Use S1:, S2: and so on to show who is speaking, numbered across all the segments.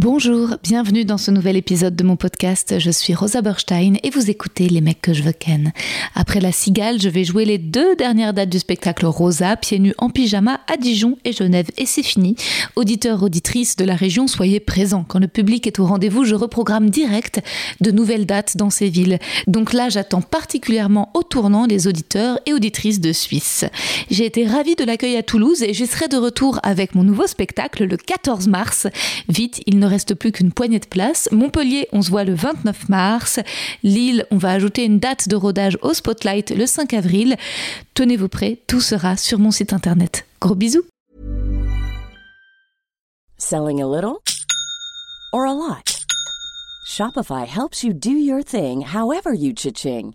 S1: Bonjour, bienvenue dans ce nouvel épisode de mon podcast. Je suis Rosa Berstein et vous écoutez Les mecs que je veux ken. Après La Cigale, je vais jouer les deux dernières dates du spectacle Rosa, pieds nus en pyjama à Dijon et Genève. Et c'est fini. Auditeurs, auditrices de la région, soyez présents. Quand le public est au rendez-vous, je reprogramme direct de nouvelles dates dans ces villes. Donc là, j'attends particulièrement au tournant les auditeurs et auditrices de Suisse. J'ai été ravie de l'accueil à Toulouse et j'y serai de retour avec mon nouveau spectacle le 14 mars. Vite, il ne reste plus qu'une poignée de place. Montpellier, on se voit le 29 mars. Lille, on va ajouter une date de rodage au Spotlight le 5 avril. Tenez-vous prêts, tout sera sur mon site internet. Gros bisous.
S2: Selling a little or a lot? Shopify helps you do your thing however you cha-ching.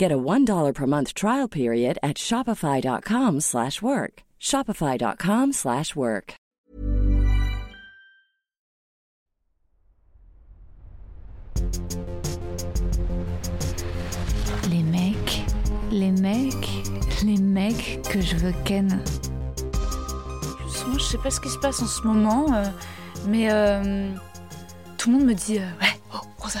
S2: Get a $1 per month trial period at shopify.com/work. shopify.com/work.
S1: Les mecs, les mecs, les mecs que je veux ken.
S3: Je sais pas ce qui se passe en ce moment, euh, mais euh, tout le monde me dit euh, ouais, oh Rosa,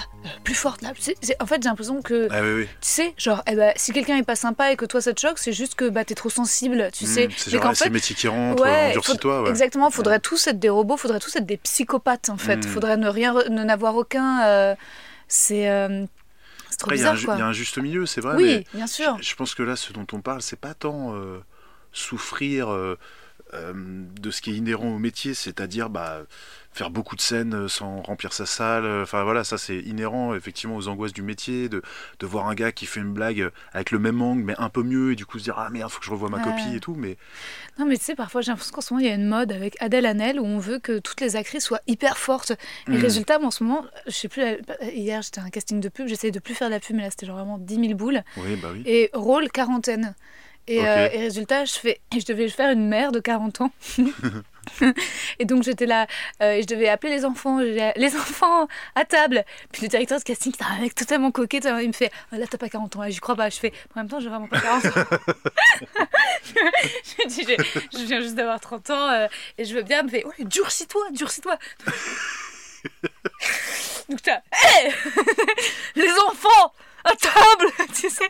S3: plus forte là. C'est- c'est- en fait, j'ai l'impression que
S4: Ah oui, oui.
S3: tu sais, genre, eh ben, si quelqu'un est pas sympa et que toi ça te choque, c'est juste que bah t'es trop sensible, tu sais.
S4: Mmh, c'est
S3: Mais
S4: genre,
S3: qu'en
S4: c'est
S3: fait,
S4: le métier qui rentre,
S3: ouais,
S4: endurcis-toi.
S3: faud-
S4: Ouais.
S3: Exactement, faudrait tous être des robots, faudrait tous être des psychopathes en fait.
S4: Mm.
S3: Faudrait ne rien, ne n'avoir aucun. euh, c'est euh, c'est trop
S4: Après, il y, a un
S3: bizarre
S4: ju-
S3: quoi.
S4: il y a un juste milieu, c'est vrai.
S3: oui,
S4: mais
S3: bien sûr.
S4: je, je pense que là, ce dont on parle, c'est pas tant euh, souffrir euh, euh, de ce qui est inhérent au métier, c'est-à-dire bah, faire beaucoup de scènes euh, sans remplir sa salle. euh, Enfin voilà, ça c'est inhérent effectivement aux angoisses du métier, de, de voir un gars qui fait une blague avec le même angle, mais un peu mieux, et du coup se dire ah merde, faut que je revoie ma
S3: Ouais.
S4: copie et tout. Mais
S3: Non, mais tu sais, parfois j'ai l'impression qu'en ce moment il y a une mode avec Adèle Hanel où on veut que toutes les actrices soient hyper fortes. Et
S4: Mm.
S3: résultat, moi, en ce moment, je sais plus, euh, hier j'étais à un casting de pub, j'essayais de plus faire de la pub, mais là c'était genre vraiment 10 000 boules.
S4: oui, bah oui.
S3: Et rôle quarantaine. Et, euh, et résultat, je, fais, je devais faire une mère de 40 ans. et donc j'étais là, euh, et je devais appeler les enfants, les enfants à table. Puis le directeur de casting, c'était un mec totalement coquet, il me fait Ah, Là, t'as pas 40 ans, et j'y crois pas. Je fais En même temps, j'ai vraiment pas 40 ans. je dis Je viens juste d'avoir 30 ans, euh, et je veux bien. Il me fait Ouais, durcis-toi, durcis-toi. donc t'as Les enfants à table Tu sais,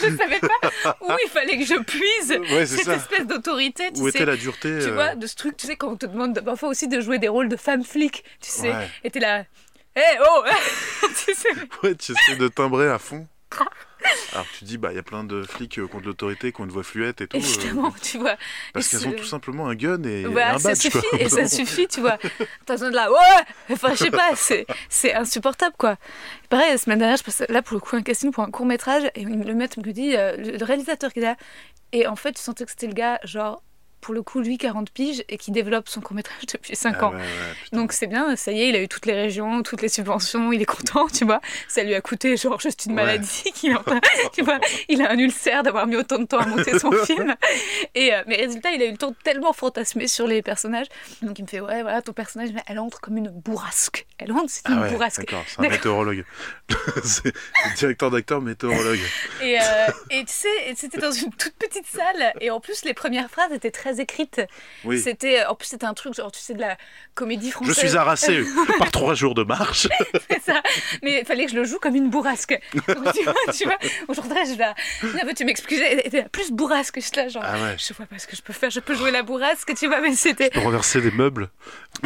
S3: je savais pas où il fallait que je puise
S4: Ouais,
S3: cette
S4: ça.
S3: espèce d'autorité. Tu
S4: Où
S3: sais.
S4: était la dureté
S3: Tu
S4: euh,
S3: vois, de ce truc, tu sais, quand on te demande parfois aussi de jouer des rôles de femme flic, tu sais,
S4: Ouais.
S3: et t'es là, hé, oh Tu sais,
S4: Ouais, tu essaies de timbrer à fond. Alors tu dis, bah il y a plein de flics euh, contre l'autorité, qui ont une voix fluette et tout. euh,
S3: évidemment, tu vois.
S4: parce
S3: Et
S4: qu'elles ont tout simplement un gun et, et
S3: Voilà,
S4: un
S3: ça
S4: badge.
S3: suffit,
S4: quoi.
S3: et ça suffit, tu vois. T'as besoin de là, ouais Enfin, je sais pas, c'est, c'est insupportable, quoi. Pareil, la semaine dernière, je passais là pour le coup un casting pour un court métrage, et le maître me dit, euh, le le réalisateur qui est là, et en fait, tu sentais que c'était le gars, genre, pour le coup, lui, 40 piges, et qui développe son court métrage depuis 5
S4: Ah
S3: ans.
S4: ouais, ouais, putain.
S3: Donc c'est bien, ça y est, il a eu toutes les régions, toutes les subventions, il est content, tu vois. Ça lui a coûté genre juste une
S4: Ouais.
S3: maladie tu vois, il a un ulcère d'avoir mis autant de temps à monter son film. Et euh, mais résultat, il a eu le temps de tellement fantasmer sur les personnages. Donc il me fait ouais, voilà, ton personnage, mais elle entre comme une bourrasque. Elle entre, c'est une
S4: Ah
S3: bourrasque.
S4: d'accord, c'est un météorologue. c'est directeur d'acteur météorologue.
S3: Et, euh, et tu sais, c'était dans une toute petite salle. Et en plus, les premières phrases étaient très écrites.
S4: Oui.
S3: C'était, en plus, c'était un truc genre, tu sais, de la comédie
S4: Je
S3: française.
S4: suis harassé par trois jours de marche.
S3: C'est ça. Mais il fallait que je le joue comme une bourrasque. Donc, tu vois, tu vois aujourd'hui, je vais. Non, mais tu était plus bourrasque. Je là, genre.
S4: Ah ouais.
S3: Je vois pas ce que je peux faire. Je peux jouer la bourrasque, tu vois, mais c'était.
S4: Pour renverser des meubles.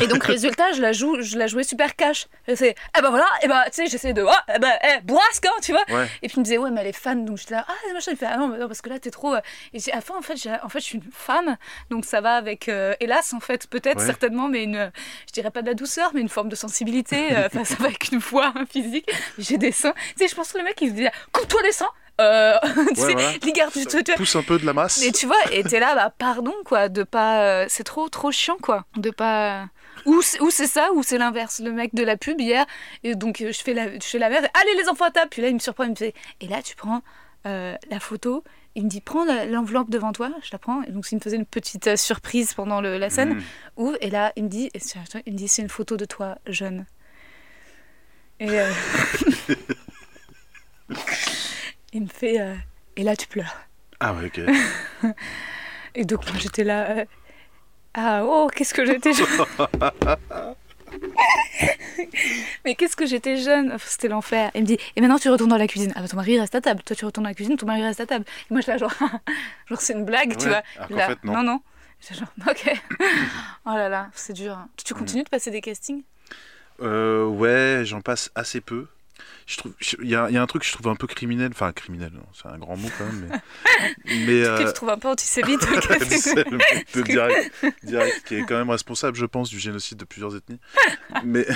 S3: Et donc, résultat, je la joue, je la jouais super cash. C'est, eh ben voilà, eh ben, tu sais, j'essayais de, ah, eh ben, eh, bourrasque, hein, tu vois.
S4: Ouais.
S3: Et puis il me disait, ouais, mais elle est fan, donc j'étais là, ah, machin, il fait, ah non, parce que là, t'es trop. euh. Et j'ai- à la fin, en fait, en fait, je suis une femme, donc ça va avec, euh, hélas, en fait, peut-être,
S4: Ouais.
S3: certainement, mais une, je dirais pas de la douceur, mais une forme de sensibilité. euh, Enfin, ça va avec une voix physique. J'ai des seins. Tu sais, je pense que le mec, il se dit, coupe-toi les seins. Euh, tu sais,
S4: voilà.
S3: les gardes, tu, tu, tu-
S4: Pousse un peu de la masse.
S3: mais tu vois, et t'es là, bah pardon quoi, de pas. euh, c'est trop, trop chiant quoi, de pas. Ou c'est ça, ou c'est l'inverse. Le mec de la pub hier, et donc je fais la, je fais la mère, allez les enfants à table. Puis là, il me surprend, il me fait, et là, tu prends euh, la photo. Il me dit, prends l'enveloppe devant toi. Je la prends. Et donc, il me faisait une petite euh, surprise pendant le- la scène.
S4: Mm.
S3: Ouvre, et là, il me dit, il me dit, c'est une photo de toi jeune. Et euh, il me fait, euh, et là, tu pleures.
S4: Ah ouais, ok.
S3: Et donc, moi, j'étais là. euh, ah, oh, qu'est-ce que j'étais jeune Mais qu'est-ce que j'étais jeune Enfin, C'était l'enfer. Il me dit, et maintenant tu retournes dans la cuisine. Ah bah ton mari reste à table. Toi tu retournes dans la cuisine, ton mari reste à table. Et moi je suis là genre, genre c'est une blague, tu vois. Là,
S4: fait, non.
S3: non. non. Genre, ok. oh là là, c'est dur. Tu continues de passer des castings?
S4: Euh, ouais, j'en passe assez peu. Je trouve, je- il y, a il y a un truc que je trouve un peu criminel, enfin criminel, c'est un grand mot quand même, mais, mais
S3: Que
S4: euh,
S3: tu trouves un peu antisémite
S4: de direct, direct, qui est quand même responsable, je pense, du génocide de plusieurs ethnies. Mais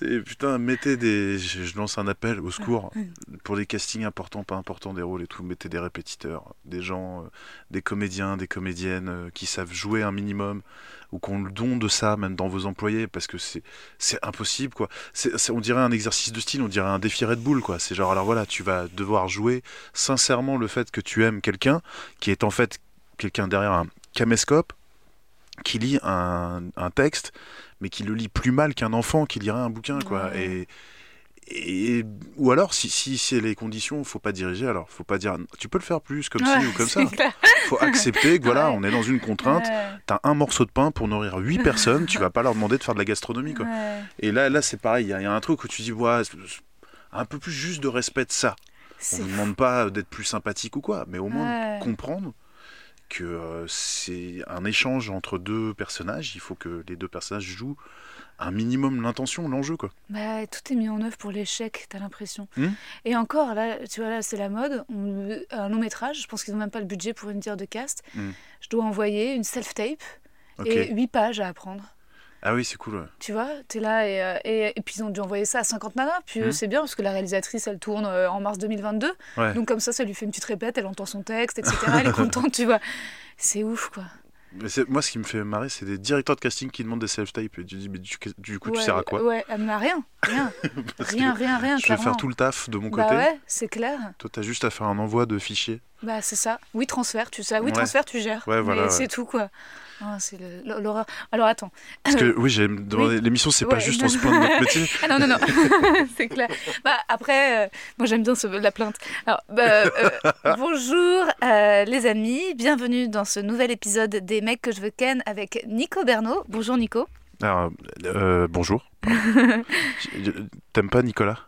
S4: c'est, putain, mettez des, je, je lance un appel au secours pour les castings importants, pas importants des rôles et tout. Mettez des répétiteurs, des gens, euh, des comédiens, des comédiennes euh, qui savent jouer un minimum ou qui ont le don de ça, même dans vos employés, parce que c'est, c'est impossible, quoi. C'est, c'est- on dirait un exercice de style, on dirait un défi Red Bull, quoi. C'est genre, alors voilà, tu vas devoir jouer sincèrement le fait que tu aimes quelqu'un, qui est en fait quelqu'un derrière un caméscope, qui lit un, un texte, mais qui le lit plus mal qu'un enfant qui lirait un bouquin, quoi.
S3: Ouais.
S4: Et, et, ou alors, si, si c'est les conditions, faut pas diriger, alors faut pas dire, tu peux le faire plus, comme
S3: Ouais,
S4: ci ou comme ça.
S3: clair.
S4: faut accepter que voilà,
S3: Ouais.
S4: on est dans une contrainte.
S3: Ouais,
S4: T'as un morceau de pain pour nourrir huit personnes, tu vas pas leur demander de faire de la gastronomie, quoi. Et là, là c'est pareil, il y, a- il y a un truc où tu dis, ouais, un peu plus juste de respect de ça. On ne demande pas d'être plus sympathique ou quoi, mais au moins comprendre que euh, c'est un échange entre deux personnages. Il faut que les deux personnages jouent un minimum l'intention, l'enjeu, quoi.
S3: Bah, tout est mis en œuvre pour l'échec, t'as l'impression.
S4: Hmm.
S3: Et encore, là, tu vois, là, c'est la mode. On- un long métrage, je pense qu'ils n'ont même pas le budget pour une tire de cast.
S4: Hmm.
S3: Je dois envoyer une self-tape et 8 pages à apprendre.
S4: Ah oui, c'est cool. ouais.
S3: Tu vois, t'es là et, euh, et, et puis ils ont dû envoyer ça à 50 nanas. Puis
S4: Mhm.
S3: c'est bien parce que la réalisatrice, elle tourne euh, en mars 2022.
S4: Ouais.
S3: Donc comme ça, ça lui fait une petite répète, elle entend son texte, etc. Elle est contente, tu vois. C'est ouf, quoi.
S4: Mais moi, ce qui me fait marrer, c'est des directeurs de casting qui demandent des self-tapes. Et tu dis, mais du, du coup, tu sers à quoi?
S3: Ouais, elle n'a rien, rien, rien, rien, rien.
S4: Je vais faire tout le taf de mon
S3: Bah
S4: côté.
S3: ouais, c'est clair.
S4: Toi, t'as juste à faire un envoi de fichiers.
S3: Bah c'est ça. Oui, transfert, tu sais. Oui,
S4: Ouais.
S3: transfert, tu gères.
S4: Ouais, voilà,
S3: Mais
S4: ouais.
S3: c'est tout, quoi. Ah, c'est l'horreur. Alors attends.
S4: Parce que oui, j'allais me demander, l'émission, c'est pas juste on se plaint de notre métier.
S3: Ah non, non, non, c'est clair. Bah, après, euh, moi j'aime bien ce, la plainte. Alors, bah, euh, bonjour euh, les amis, bienvenue dans ce nouvel épisode des mecs que je veux ken avec Nico Bernot. Bonjour Nico.
S4: Alors, bonjour. T'aimes pas Nicolas?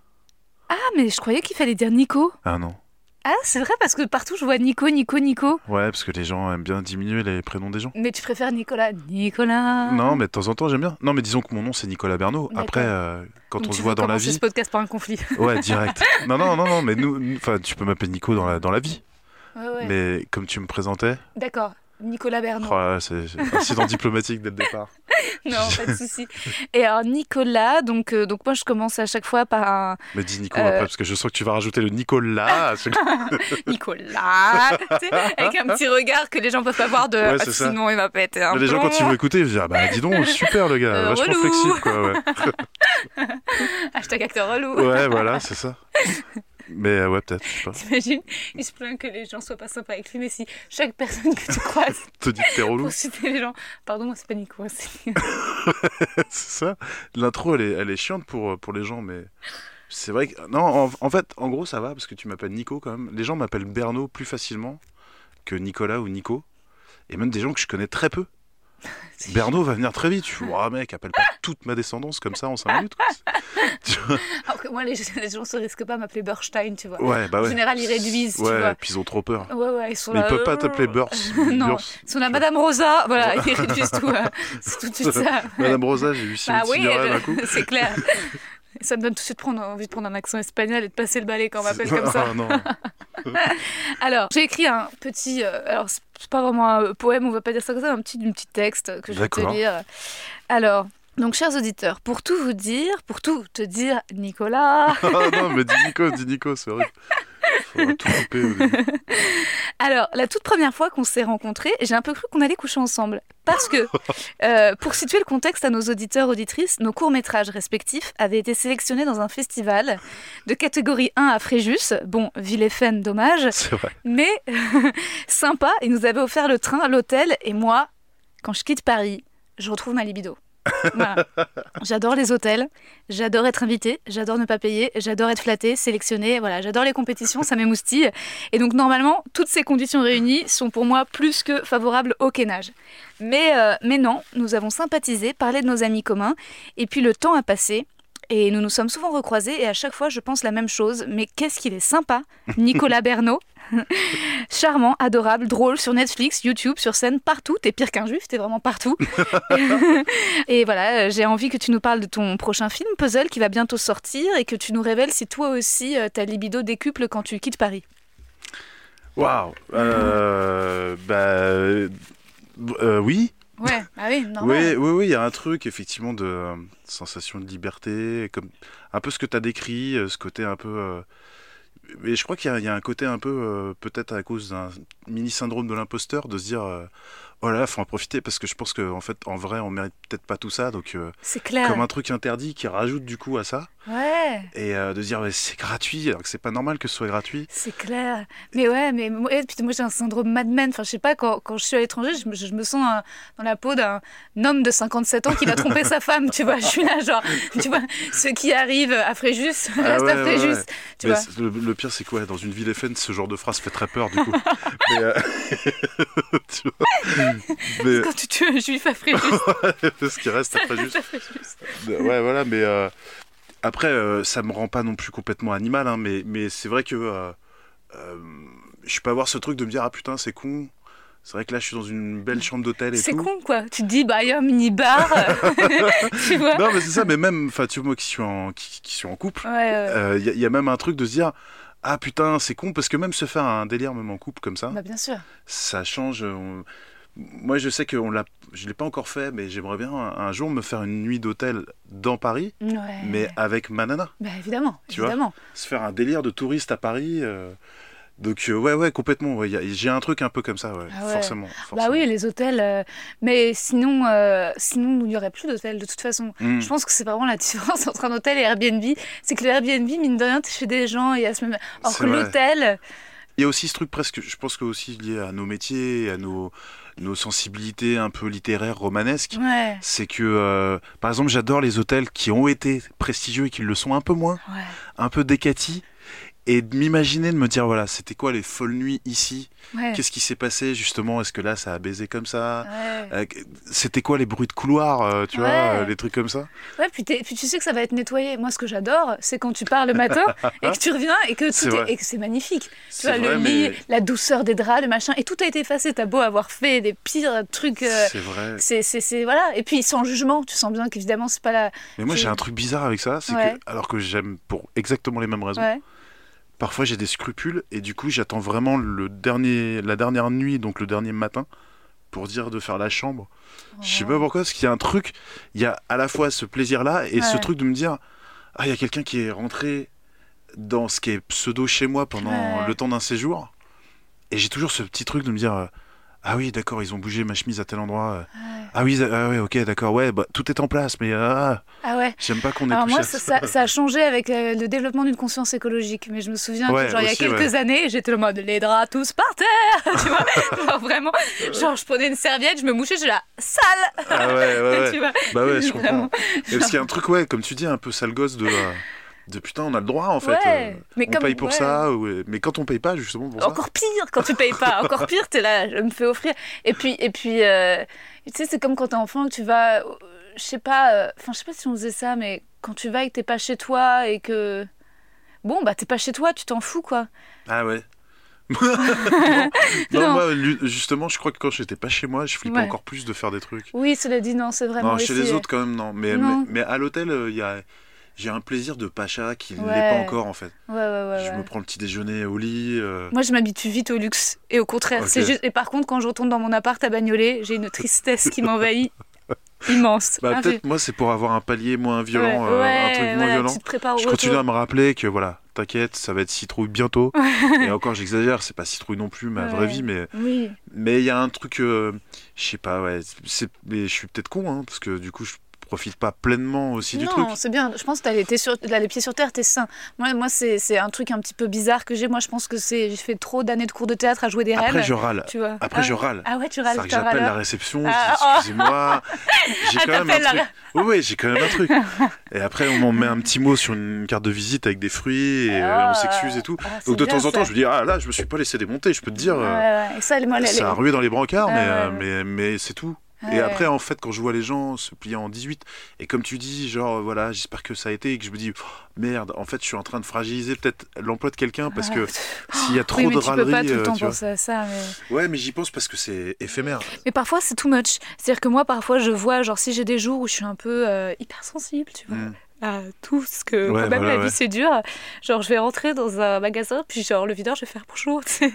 S3: Ah, mais je croyais qu'il fallait dire Nico.
S4: Ah non.
S3: Ah, c'est vrai parce que partout je vois Nico, Nico, Nico.
S4: Ouais, parce que les gens aiment bien diminuer les prénoms des gens.
S3: Mais tu préfères Nicolas Nicolas.
S4: Non, mais de temps en temps, j'aime bien. Non, mais disons que mon nom, c'est Nicolas Bernot. Après, euh, quand
S3: Donc
S4: on
S3: tu
S4: se voit dans la vie...
S3: ce podcast par un conflit.
S4: Ouais, direct. non, non, non, non, mais nous... nous- Enfin, tu peux m'appeler Nico dans la, dans la vie.
S3: Ouais, ouais.
S4: Mais comme tu me présentais...
S3: D'accord. Nicolas Bernot.
S4: Oh c'est incident diplomatique dès le départ.
S3: Non, pas de souci. Et alors Nicolas, donc, euh, donc moi je commence à chaque fois par un
S4: Mais dis Nico
S3: Euh.
S4: après, parce que je sens que tu vas rajouter le Nicolas.
S3: Nicolas, avec un petit regard que les gens peuvent pas voir de
S4: Ouais,
S3: ah,
S4: ça.
S3: sinon il va péter un
S4: les gens, quand ils vont écouter, ils vont dire, bah dis donc, super le gars,
S3: Euh,
S4: vachement
S3: relou.
S4: flexible, quoi. Ouais,
S3: Hashtag acteur relou.
S4: ouais voilà, c'est ça. Mais euh, ouais, peut-être.
S3: T'imagines, il se plaint que les gens soient pas sympas avec lui, mais si chaque personne que tu croises
S4: Te dis que t'es relou.
S3: pour citer les gens, pardon, moi c'est pas Nico, c'est
S4: c'est ça. L'intro, elle est, elle est chiante pour, pour les gens, mais c'est vrai que. Non, en, en fait, en gros, ça va parce que tu m'appelles Nico quand même. Les gens m'appellent Berno plus facilement que Nicolas ou Nico. Et même des gens que je connais très peu. Berno va venir très vite. Je suis, oh, mec, appelle pas toute ma descendance comme ça en 5 minutes. quoi. Tu vois
S3: Alors que moi, les, les gens se risquent pas à m'appeler Burstein, tu vois.
S4: ouais, bah
S3: En général, ils réduisent, tu
S4: Ouais,
S3: vois.
S4: et puis ils ont trop peur.
S3: Ouais, ouais, ils sont
S4: Mais
S3: là.
S4: ils peuvent pas
S3: euh,
S4: t'appeler Burs.
S3: non,
S4: Burs.
S3: ils sont là, Madame Rosa, voilà, ils réduisent tout. hein. C'est tout de suite ça.
S4: Madame Rosa, j'ai vu Simon
S3: Bah oui, euh,
S4: d'un coup.
S3: c'est clair. Ça me donne tout de suite prendre, envie de prendre un accent espagnol et de passer le balai quand on m'appelle comme ça.
S4: Ah, non.
S3: Alors, j'ai écrit un petit. euh, alors, c'est pas vraiment un poème, on va pas dire ça comme ça, un petit, un petit texte que je vais te lire. Alors. Donc, chers auditeurs, pour tout vous dire, pour tout te dire, Nicolas,
S4: Ah non, mais dis Nico, dis Nico, c'est horrible. Faudra tout couper au début.
S3: Alors, la toute première fois qu'on s'est rencontrés, j'ai un peu cru qu'on allait coucher ensemble. Parce que, euh, pour situer le contexte à nos auditeurs, auditrices, nos courts-métrages respectifs avaient été sélectionnés dans un festival de catégorie 1 à Fréjus. Bon, ville et Fen, dommage.
S4: C'est vrai.
S3: Mais sympa, ils nous avaient offert le train, l'hôtel, et moi, quand je quitte Paris, je retrouve ma libido. J'adore les hôtels, j'adore être invitée, j'adore ne pas payer, j'adore être flattée, sélectionnée, voilà, j'adore les compétitions, ça m'émoustille. Et donc normalement, toutes ces conditions réunies sont pour moi plus que favorables au kénage. Mais, euh, mais non, nous avons sympathisé, parlé de nos amis communs, et puis le temps a passé. Et nous nous sommes souvent recroisés et à chaque fois je pense la même chose. Mais qu'est-ce qu'il est sympa, Nicolas Bernot. Charmant, adorable, drôle sur Netflix, YouTube, sur scène, partout. T'es pire qu'un juif, t'es vraiment partout. et voilà, euh, j'ai envie que tu nous parles de ton prochain film, Puzzle, qui va bientôt sortir et que tu nous révèles si toi aussi euh, ta libido décuple quand tu quittes Paris.
S4: Waouh euh, Bah. euh, oui.
S3: Ouais, bah oui,
S4: Oui, oui, oui, il y a un truc effectivement de euh, sensation de liberté, comme un peu ce que tu as décrit, euh, ce côté un peu. euh, Mais je crois qu'il y, y a un côté un peu, peut-être à cause d'un mini syndrome de l'imposteur, de se dire, euh, oh faut en profiter parce que je pense qu'en fait, en vrai, on mérite peut-être pas tout ça, donc euh,
S3: C'est clair.
S4: comme un truc interdit qui rajoute du coup à ça,
S3: Ouais.
S4: et euh, de dire, ouais, c'est gratuit, alors que c'est pas normal que ce soit gratuit.
S3: C'est clair. Mais ouais, mais moi, et puis moi j'ai un syndrome Mad Men. Enfin, je sais pas, quand, quand je suis à l'étranger, je, me- je me sens euh, dans la peau d'un homme de 57 ans qui a trompé sa femme, tu vois. Je suis là, genre, tu vois, ceux qui arrivent à Fréjus,
S4: Ah ouais,
S3: à Fréjus,
S4: ouais.
S3: tu vois.
S4: le pire, c'est quoi? Dans une ville FN, ce genre de phrase fait très peur, du coup. mais, euh, tu vois mais,
S3: Quand tu tues un juif à Fréjus,
S4: ce qui reste après juste.
S3: à Fréjus.
S4: Ouais, voilà, mais euh, après, euh, ça me rend pas non plus complètement animal, hein, mais, mais c'est vrai que euh, euh, je peux avoir ce truc de me dire, ah putain, c'est con. C'est vrai que là, je suis dans une belle chambre d'hôtel et
S3: C'est con, quoi. Tu te dis, bah, il y a un mini-bar, tu vois.
S4: Non, mais c'est ça, mais même, enfin, tu vois, moi qui suis en, qui, qui suis en couple,
S3: Ouais, ouais.
S4: euh, il y, a- il y a même un truc de se dire, ah putain, c'est con, parce que même se faire un délire, même en couple comme ça,
S3: Bah, bien sûr.
S4: ça change. on- Moi, je sais que on l'a, je l'ai pas encore fait, mais j'aimerais bien un, un jour me faire une nuit d'hôtel dans Paris,
S3: Ouais.
S4: mais avec ma nana.
S3: Bah, évidemment,
S4: Tu vois
S3: évidemment.
S4: Se faire un délire de touriste à Paris. euh, Donc, euh, ouais, ouais, complètement. ouais, J'ai un truc un peu comme ça, ouais,
S3: Ah ouais.
S4: forcément,
S3: Bah oui, les hôtels. euh, Mais sinon, euh, sinon, il n'y aurait plus d'hôtels de toute façon.
S4: Mm.
S3: Je pense que c'est vraiment la différence entre un hôtel et Airbnb. C'est que le Airbnb, mine de rien, t'es chez des gens et à ce même.
S4: C'est
S3: que l'hôtel,
S4: Il y a aussi ce truc presque, je pense que aussi lié à nos métiers, à nos, nos sensibilités un peu littéraires, romanesques.
S3: ouais,
S4: C'est que, euh, par exemple, j'adore les hôtels qui ont été prestigieux et qui le sont un peu moins,
S3: ouais.
S4: un peu décatis. Et de m'imaginer, de me dire, voilà, c'était quoi les folles nuits ici?
S3: Ouais.
S4: Qu'est-ce qui s'est passé justement? Est-ce que là, ça a baisé comme ça?
S3: Ouais.
S4: Euh, C'était quoi les bruits de couloir, euh, tu vois, euh, les trucs comme ça?
S3: Ouais, puis, tu sais que ça va être nettoyé. Moi, ce que j'adore, c'est quand tu pars le matin et que tu reviens et que
S4: C'est
S3: tout est, et que c'est magnifique. Tu vois,
S4: vrai,
S3: le lit,
S4: mais
S3: la douceur des draps, le machin, et tout a été effacé. T'as beau avoir fait des pires trucs.
S4: c'est vrai.
S3: c'est, voilà. Et puis sans jugement, tu sens bien qu'évidemment, c'est pas la.
S4: Mais moi, j'ai un truc bizarre avec ça, c'est que, alors que j'aime pour exactement les mêmes raisons,
S3: Ouais.
S4: Parfois j'ai des scrupules et du coup, j'attends vraiment le dernier, la dernière nuit, donc le dernier matin, pour dire de faire la chambre. Je sais pas pourquoi, parce qu'il y a un truc, il y a à la fois ce plaisir-là et ce
S3: Ouais.
S4: truc de me dire, ah, il y a quelqu'un qui est rentré dans ce qui est pseudo chez moi pendant
S3: Ouais.
S4: le temps d'un séjour. Et j'ai toujours ce petit truc de me dire, euh, ah oui, d'accord, ils ont bougé ma chemise à tel endroit. euh,
S3: Ouais.
S4: Ah oui, ah ouais, ok, d'accord, ouais, bah, tout est en place, mais ah,
S3: Ah ouais.
S4: j'aime pas qu'on ait
S3: Alors
S4: touché
S3: moi,
S4: à
S3: ça, ça- ça a changé avec euh, le développement d'une conscience écologique. Mais je me souviens
S4: Ouais,
S3: genre, il y a quelques années, j'étais le mode les draps tous par terre, tu vois. Genre vraiment, genre je prenais une serviette, je me mouchais, je la sale,
S4: Ah ouais, ouais, ouais.
S3: tu vois.
S4: Bah ouais, je comprends.
S3: Vraiment.
S4: Et parce qu'il y a un truc, ouais, comme tu dis, un peu sale gosse de, euh, de putain, on a le droit en fait.
S3: Ouais,
S4: euh,
S3: mais
S4: on
S3: comme-
S4: paye pour
S3: ouais.
S4: ça, ouais. mais quand on paye pas, justement, pour ça.
S3: Encore pire quand tu payes pas. Encore pire, t'es là, je me fais offrir. Et puis, et puis, euh, tu sais, c'est comme quand t'es enfant que tu vas, euh, je sais pas, euh, enfin, je sais pas si on faisait ça, mais quand tu vas et que t'es pas chez toi et que, bon, bah t'es pas chez toi, tu t'en fous quoi.
S4: Ah ouais. non,
S3: Non.
S4: moi, lu- justement, je crois que quand j'étais pas chez moi, je flippais
S3: Ouais.
S4: encore plus de faire des trucs.
S3: Oui, cela dit, non, c'est vraiment.
S4: non, chez les
S3: euh,
S4: autres, quand même, non. Mais,
S3: Non.
S4: mais, mais à l'hôtel, euh, il y a. J'ai un plaisir de pacha qui ne l'est pas encore en fait.
S3: Ouais, ouais, ouais.
S4: je me prends le petit déjeuner au lit. euh,
S3: Moi, je m'habitue vite au luxe. Et au contraire,
S4: Ok.
S3: c'est juste. Et par contre, quand je retourne dans mon appart à Bagnolet, j'ai une tristesse qui m'envahit. Immense.
S4: Bah,
S3: Ah,
S4: peut-être moi, c'est pour avoir un palier moins violent, euh, un truc moins
S3: voilà,
S4: violent.
S3: Tu
S4: Je continue à me rappeler que voilà, t'inquiète, ça va être citrouille bientôt. et encore, j'exagère, c'est pas citrouille non plus, ma vraie vie, mais
S3: Oui.
S4: mais il y a un truc, euh, je sais pas, ouais, mais je suis peut-être con, hein, parce que du coup, je profite pas pleinement aussi du truc.
S3: Non, c'est bien. Je pense que t'as les, t'es sur, t'as les pieds sur terre, t'es sain. Moi, moi c'est, c'est un truc un petit peu bizarre que j'ai. Moi, je pense que c'est, j'ai fait trop d'années de cours de théâtre à jouer des
S4: Après,
S3: rêves.
S4: je râle.
S3: Tu vois.
S4: Après,
S3: ah,
S4: je râle.
S3: Ah ouais, tu râles.
S4: J'appelle la réception,
S3: Ah,
S4: dis excusez-moi, j'ai
S3: Ah,
S4: quand même un
S3: la
S4: truc. Oui, oui, j'ai quand même un truc. Et après, on m'en met un petit mot sur une carte de visite avec des fruits et euh, on
S3: Ah,
S4: s'excuse et tout.
S3: ah,
S4: Donc de
S3: bien,
S4: temps en temps,
S3: ça.
S4: je me dis, ah là, je me suis pas laissé démonter, je peux te dire. Euh.
S3: Et ça, moi, les-
S4: Ça a rué dans les brancards,
S3: Ah,
S4: mais, euh, mais c'est tout.
S3: Ouais,
S4: Et après, en fait, quand je vois les gens se plier en 18, et comme tu dis, genre, voilà, j'espère que ça a été, et que je me dis, oh, merde, en fait, je suis en train de fragiliser peut-être l'emploi de quelqu'un, parce que s'il y a trop
S3: oui, mais
S4: de
S3: tu peux pas
S4: râleries,
S3: tout le
S4: euh,
S3: temps penser à ça. Mais...
S4: Ouais, mais j'y pense parce que c'est éphémère.
S3: mais parfois, c'est too much. C'est-à-dire que moi, parfois, je vois, genre, si j'ai des jours où je suis un peu euh, hypersensible, tu vois.
S4: Mm.
S3: À tout ce que
S4: Ouais,
S3: quand même
S4: voilà,
S3: la vie
S4: ouais.
S3: c'est dur genre je vais rentrer dans un magasin puis genre le videur je vais faire bonjour puis,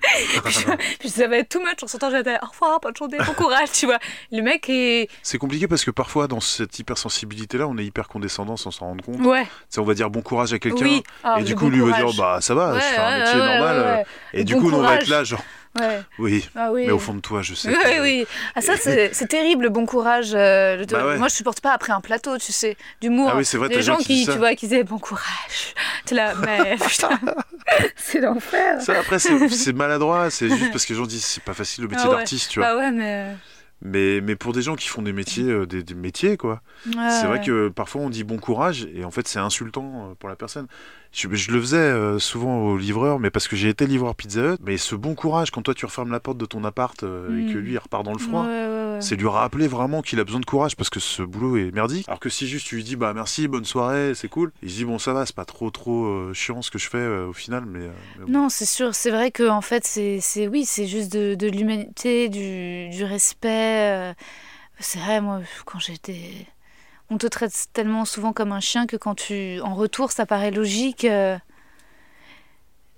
S3: puis ça va être too much en sortant je vais dire au revoir bonne journée bon courage tu vois le mec est
S4: C'est compliqué parce que parfois, dans cette hypersensibilité-là, on est hyper condescendant sans s'en rendre compte.
S3: ouais
S4: on va dire bon courage à quelqu'un,
S3: oui Ah,
S4: et du coup,
S3: bon
S4: lui va
S3: courage.
S4: dire, bah ça va,
S3: Ouais,
S4: je fais un métier normal. euh. Et du coup, on va être
S3: courage.
S4: là, genre,
S3: ouais
S4: oui,
S3: ah oui
S4: mais au fond de toi, je sais.
S3: Oui,
S4: que-
S3: oui. Ah, ça, c'est terrible, le bon courage. euh,
S4: Bah ouais.
S3: Moi, je supporte pas après un plateau, tu sais, d'humour.
S4: Ah oui, c'est vrai,
S3: Les gens
S4: qui
S3: tu vois, qui disaient bon courage. T'es là, mais putain, c'est l'enfer.
S4: Ça, après, c'est maladroit, c'est juste parce que les gens disent c'est pas facile le métier
S3: Ah ouais.
S4: d'artiste, tu vois.
S3: Bah ouais, mais.
S4: Mais, mais pour des gens qui font des métiers, euh, des, des métiers, quoi. C'est vrai que parfois on dit bon courage et en fait c'est insultant euh, pour la personne. Je, je le faisais euh, souvent au livreur, mais parce que j'ai été livreur Pizza Hut. Mais ce bon courage quand toi tu refermes la porte de ton appart euh, et que
S3: Mm.
S4: lui il repart dans le froid.
S3: Ouais, ouais, ouais.
S4: C'est lui rappeler vraiment qu'il a besoin de courage parce que ce boulot est merdique. Alors que si juste tu lui dis bah merci, bonne soirée, c'est cool, il se dit bon ça va, c'est pas trop trop euh, chiant ce que je fais euh, au final, mais, euh, mais bon.
S3: Non, c'est sûr, c'est vrai que en fait, c'est, c'est oui, c'est juste de, de l'humanité, du, du respect. C'est vrai, moi, quand j'étais. On te traite tellement souvent comme un chien que quand tu. En retour, ça paraît logique. euh,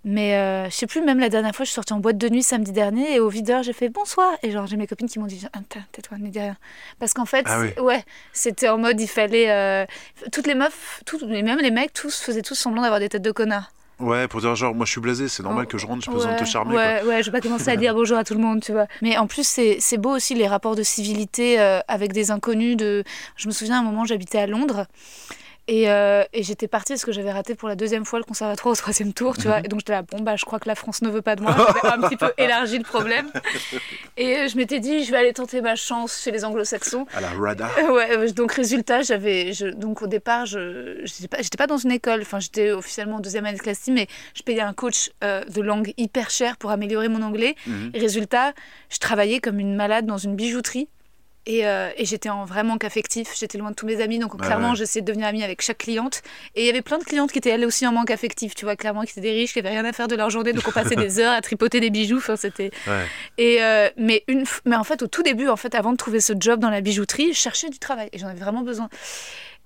S3: Mais euh, je sais plus, même la dernière fois, je suis sortie en boîte de nuit samedi dernier et au videur, j'ai fait bonsoir. Et genre, j'ai mes copines qui m'ont dit Ah, tais-toi, ne dis rien. Parce qu'en fait,
S4: Ah oui.
S3: ouais, c'était en mode, il fallait. euh, Toutes les meufs, toutes, et même les mecs, tous faisaient tous semblant d'avoir des têtes de connards.
S4: Ouais, pour dire genre moi je suis blasé, c'est normal que je rentre, j'ai besoin de te
S3: Ouais,
S4: charmer. quoi.
S3: Ouais, ouais, je vais pas commencer à dire bonjour à tout le monde, tu vois. Mais en plus, c'est c'est beau aussi les rapports de civilité euh, avec des inconnus. De... Je me souviens à un moment, j'habitais à Londres. Et, euh, et j'étais partie parce que j'avais raté pour la deuxième fois le conservatoire au troisième tour, tu
S4: Mhm.
S3: vois. Et donc j'étais là, bon, bah, je crois que la France ne veut pas de moi. J'avais un petit peu élargi le problème. Et euh, je m'étais dit, je vais aller tenter ma chance chez les anglo-saxons.
S4: À la Rada.
S3: Euh, Ouais, donc résultat, j'avais, donc au départ, je, j'étais pas, pas dans une école. Enfin, j'étais officiellement en deuxième année de classe, mais je payais un coach euh, de langue hyper cher pour améliorer mon anglais.
S4: Mhm.
S3: Et résultat, je travaillais comme une malade dans une bijouterie. Et, euh, et j'étais en vrai manque affectif. J'étais loin de tous mes amis, donc clairement,
S4: ouais.
S3: j'essayais de devenir amie avec chaque cliente. Et il y avait plein de clientes qui étaient elles aussi en manque affectif, tu vois, clairement, qui étaient des riches, qui avaient rien à faire de leur journée, donc on passait des heures à tripoter des bijoux. Enfin, c'était.
S4: Ouais.
S3: Et euh, mais une, f- mais en fait, au tout début, en fait, avant de trouver ce job dans la bijouterie, je cherchais du travail et j'en avais vraiment besoin.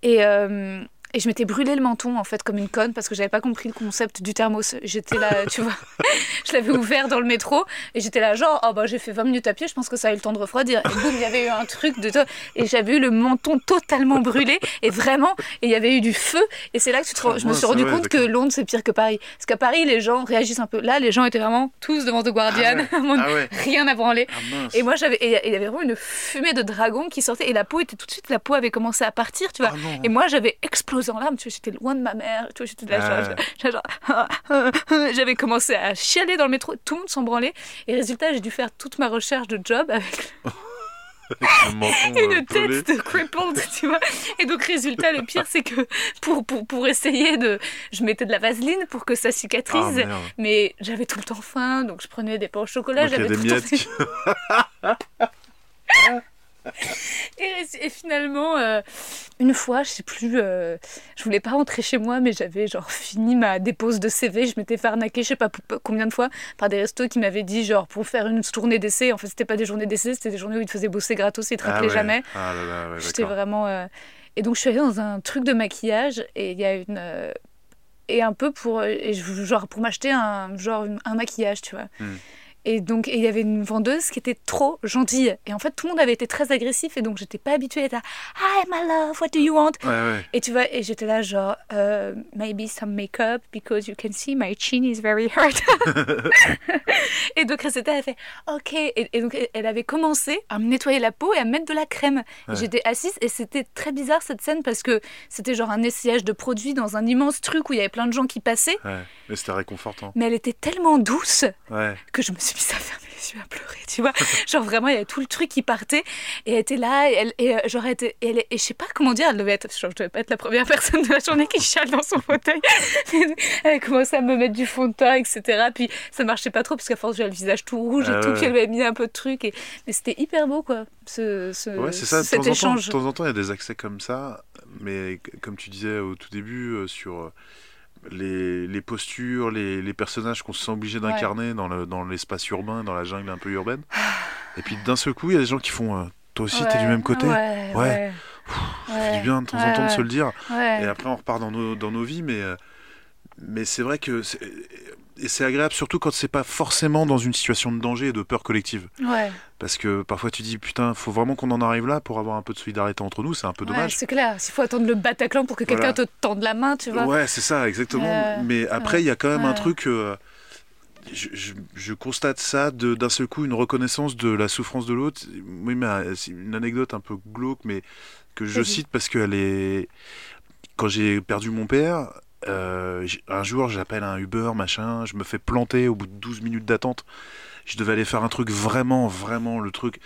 S3: Et euh, et je m'étais brûlé le menton en fait comme une conne parce que j'avais pas compris le concept du thermos. J'étais là, tu vois, je l'avais ouvert dans le métro et j'étais là genre oh bah j'ai fait 20 minutes à pied, je pense que ça a eu le temps de refroidir. Et boum, il y avait eu un truc de et j'avais eu le menton totalement brûlé et vraiment et il y avait eu du feu et c'est là que tu te rends- je me suis rendu
S4: ouais,
S3: compte que. Londres c'est pire que Paris. Parce qu'à Paris les gens réagissent un peu. Là les gens étaient vraiment tous devant The Guardian,
S4: Ah ouais. Ah ouais.
S3: rien à branler.
S4: Ah.
S3: Et moi, j'avais, il y avait vraiment une fumée de dragon qui sortait, et la peau était tout de suite, la peau avait commencé à partir, tu vois. Et moi, j'avais explosé en larmes, tu vois, j'étais loin de ma mère, tu vois, j'étais là,
S4: Ah
S3: genre- j'avais commencé à chialer dans le métro, tout le monde s'en branlait, et résultat, j'ai dû faire toute ma recherche de job avec une tête de crippled, tu vois. Et donc, résultat, le pire, c'est que pour, pour, pour essayer de. Je mettais de la vaseline pour que ça
S4: Ah,
S3: cicatrise,
S4: merde.
S3: mais j'avais tout le temps faim, donc je prenais des pains au chocolat, j'avais tout le temps Et, et finalement, euh, une fois, je sais plus, euh, je voulais pas rentrer chez moi, mais j'avais genre fini ma dépose de CV. Je m'étais fait arnaquer, je sais pas combien de fois, par des restos qui m'avaient dit, genre, pour faire une tournée d'essai. En fait, c'était pas des journées d'essai, c'était des journées où ils te faisaient bosser gratos et ils te
S4: Ah
S3: rappelaient
S4: ouais.
S3: jamais.
S4: Ah ouais,
S3: J'étais vraiment. euh, Et donc, je suis allée dans un truc de maquillage et il y a une. Et un peu pour. Et genre, pour m'acheter un, genre, un maquillage, tu vois.
S4: Hmm.
S3: Et donc, il y avait une vendeuse qui était trop gentille. Et en fait, tout le monde avait été très agressif. Et donc, j'étais pas habituée à être là, Hi, my love, what do you want?
S4: Ouais, ouais.
S3: Et tu vois, et j'étais là, genre, euh, maybe some makeup, because you can see my chin is very hurt. et donc, Recetta, elle fait, OK. Et, et donc, elle avait commencé à me nettoyer la peau et à me mettre de la crème.
S4: Ouais.
S3: J'étais assise et c'était très bizarre cette scène parce que c'était genre un essayage de produits dans un immense truc où il y avait plein de gens qui passaient.
S4: Mais c'était réconfortant.
S3: Mais elle était tellement douce que je me suis mise à fermer les yeux, à pleurer, tu vois. Genre vraiment, il y avait tout le truc qui partait et elle était là et, elle, et euh, genre, elle était, et, elle- et je sais pas comment dire, elle devait être, genre, je devais pas être la première personne de la journée qui chiale dans son fauteuil. elle a commencé à me mettre du fond de teint, etc. Puis ça marchait pas trop parce qu'à force j'avais le visage tout rouge et
S4: Ah
S3: tout, puis elle m'avait mis un peu de trucs. Et... Mais c'était hyper beau, quoi, ce, ce,
S4: Ouais, c'est ça.
S3: Cet
S4: temps, en temps,
S3: échange.
S4: de temps en temps, il y a des accès comme ça. Mais comme tu disais au tout début, euh, sur euh, les, les postures, les, les personnages qu'on se sent obligé
S3: Ouais.
S4: d'incarner dans le- dans l'espace urbain, dans la jungle un peu urbaine. Et puis d'un seul coup, il y a des gens qui font euh, Toi aussi, t'es du même côté?
S3: Ouais,
S4: Ouais. Ça fait du bien de temps en temps de se le dire. Et après, on repart dans nos, dans nos vies, mais, euh, mais c'est vrai que. Et c'est agréable, surtout quand c'est pas forcément dans une situation de danger et de peur collective.
S3: Ouais.
S4: Parce que parfois tu dis, putain, faut vraiment qu'on en arrive là pour avoir un peu de solidarité entre nous, c'est un peu
S3: Ouais,
S4: dommage.
S3: c'est clair. S'il faut attendre le Bataclan pour que quelqu'un
S4: Voilà.
S3: te tende la main, tu vois.
S4: Ouais, c'est ça, exactement.
S3: Euh,
S4: mais après, il y a quand même un
S3: ouais.
S4: truc. euh, je, je- je constate ça d'un seul coup, une reconnaissance de la souffrance de l'autre. Oui, mais euh, c'est une anecdote un peu glauque, mais que je cite parce qu'elle est. Quand j'ai perdu mon père, euh, un jour, j'appelle un Uber, machin, je me fais planter au bout de 12 minutes d'attente. Je devais aller faire un truc vraiment, vraiment, le truc.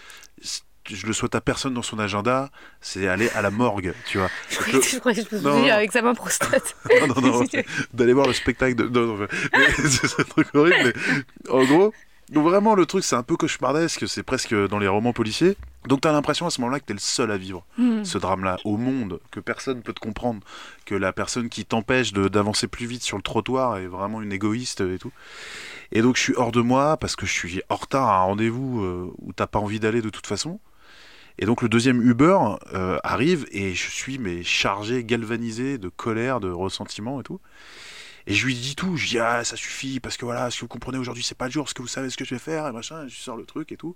S4: Je le souhaite à personne dans son agenda, c'est aller à la morgue, tu vois.
S3: Je croyais que- je croyais que je suis dit
S4: non.
S3: un examen prostate.
S4: Non, non, non, d'aller voir le spectacle de. Non, non, mais- mais c'est un truc horrible, mais en gros, donc vraiment, le truc, c'est un peu cauchemardesque, c'est presque dans les romans policiers. Donc, t'as l'impression à ce moment-là que t'es le seul à vivre
S3: Hmm.
S4: ce drame-là au monde, que personne peut te comprendre, que la personne qui t'empêche de- d'avancer plus vite sur le trottoir est vraiment une égoïste et tout. Et donc, je suis hors de moi parce que je suis en retard à un rendez-vous euh, où t'as pas envie d'aller de toute façon. Et donc le deuxième Uber euh, arrive et je suis mais chargé, galvanisé de colère, de ressentiment et tout. Et je lui dis tout, je dis ah ça suffit parce que voilà, ce que vous comprenez aujourd'hui c'est pas le jour, ce que vous savez ce que je vais faire et machin, je sors le truc et tout.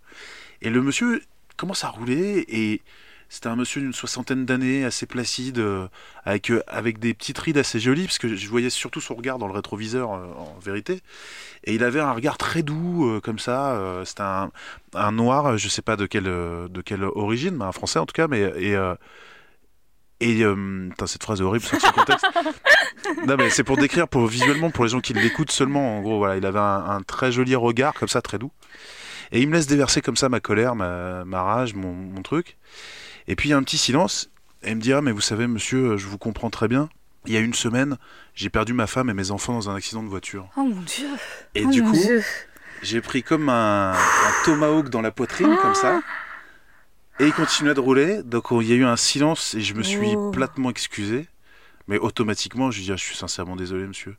S4: Et le monsieur commence à rouler et c'était un monsieur d'une soixantaine d'années, assez placide, euh, avec, euh, avec des petites rides assez jolies, parce que je voyais surtout son regard dans le rétroviseur euh, en vérité. Et il avait un regard très doux, comme ça. c'était un, noir, je sais pas de quelle, de quelle origine, mais un français en tout cas, mais. Et, et putain, cette phrase est horrible du contexte. non, mais c'est pour décrire, pour visuellement, pour les gens qui l'écoutent seulement. En gros, voilà, il avait un, un très joli regard, comme ça, très doux. Et il me laisse déverser comme ça ma colère, ma, ma rage, mon, mon truc. Et puis il y a un petit silence. Et il me dit Ah, mais vous savez, monsieur, je vous comprends très bien. Il y a une semaine, j'ai perdu ma femme et mes enfants dans un accident de voiture.
S3: Oh mon dieu.
S4: Et
S3: oh
S4: du coup, j'ai pris comme un, un tomahawk dans la poitrine, comme ça. Et il continuait de rouler. Donc il y a eu un silence et je me suis
S3: Oh.
S4: platement excusé. Mais automatiquement, je lui dis ah, Je suis sincèrement désolé, monsieur.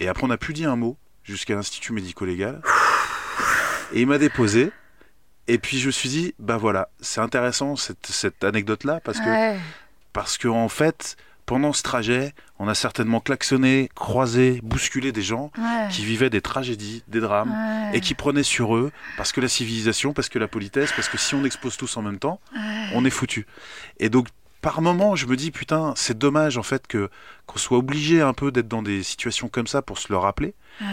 S4: Et après, on n'a plus dit un mot jusqu'à l'Institut médico-légal. Et il m'a déposé. Et puis je me suis dit Bah voilà, c'est intéressant cette, cette anecdote-là parce que
S3: Ouais.
S4: parce que en fait, pendant ce trajet, on a certainement klaxonné, croisé, bousculé des gens
S3: Ouais.
S4: qui vivaient des tragédies, des drames,
S3: Ouais.
S4: et qui prenaient sur eux, parce que la civilisation, parce que la politesse, parce que si on expose tous en même temps, on est foutu. Et donc, par moment, je me dis, putain, c'est dommage en fait que qu'on soit obligé un peu d'être dans des situations comme ça pour se le rappeler.
S3: Ouais.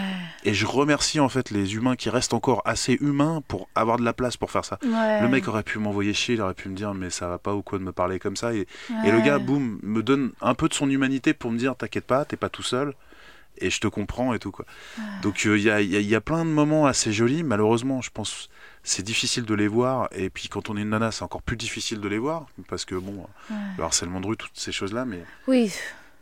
S4: Et je remercie en fait les humains qui restent encore assez humains pour avoir de la place pour faire ça.
S3: Ouais.
S4: Le mec aurait pu m'envoyer chier, il aurait pu me dire mais ça va pas ou quoi de me parler comme ça. Et, et le gars, boum, me donne un peu de son humanité pour me dire t'inquiète pas, t'es pas tout seul et je te comprends et tout quoi. Donc il y, a, y a- y a plein de moments assez jolis. Malheureusement, je pense c'est difficile de les voir. Et puis quand on est une nana, c'est encore plus difficile de les voir parce que bon,
S3: Ouais.
S4: le harcèlement de rue, toutes ces choses là. Mais,
S3: Oui.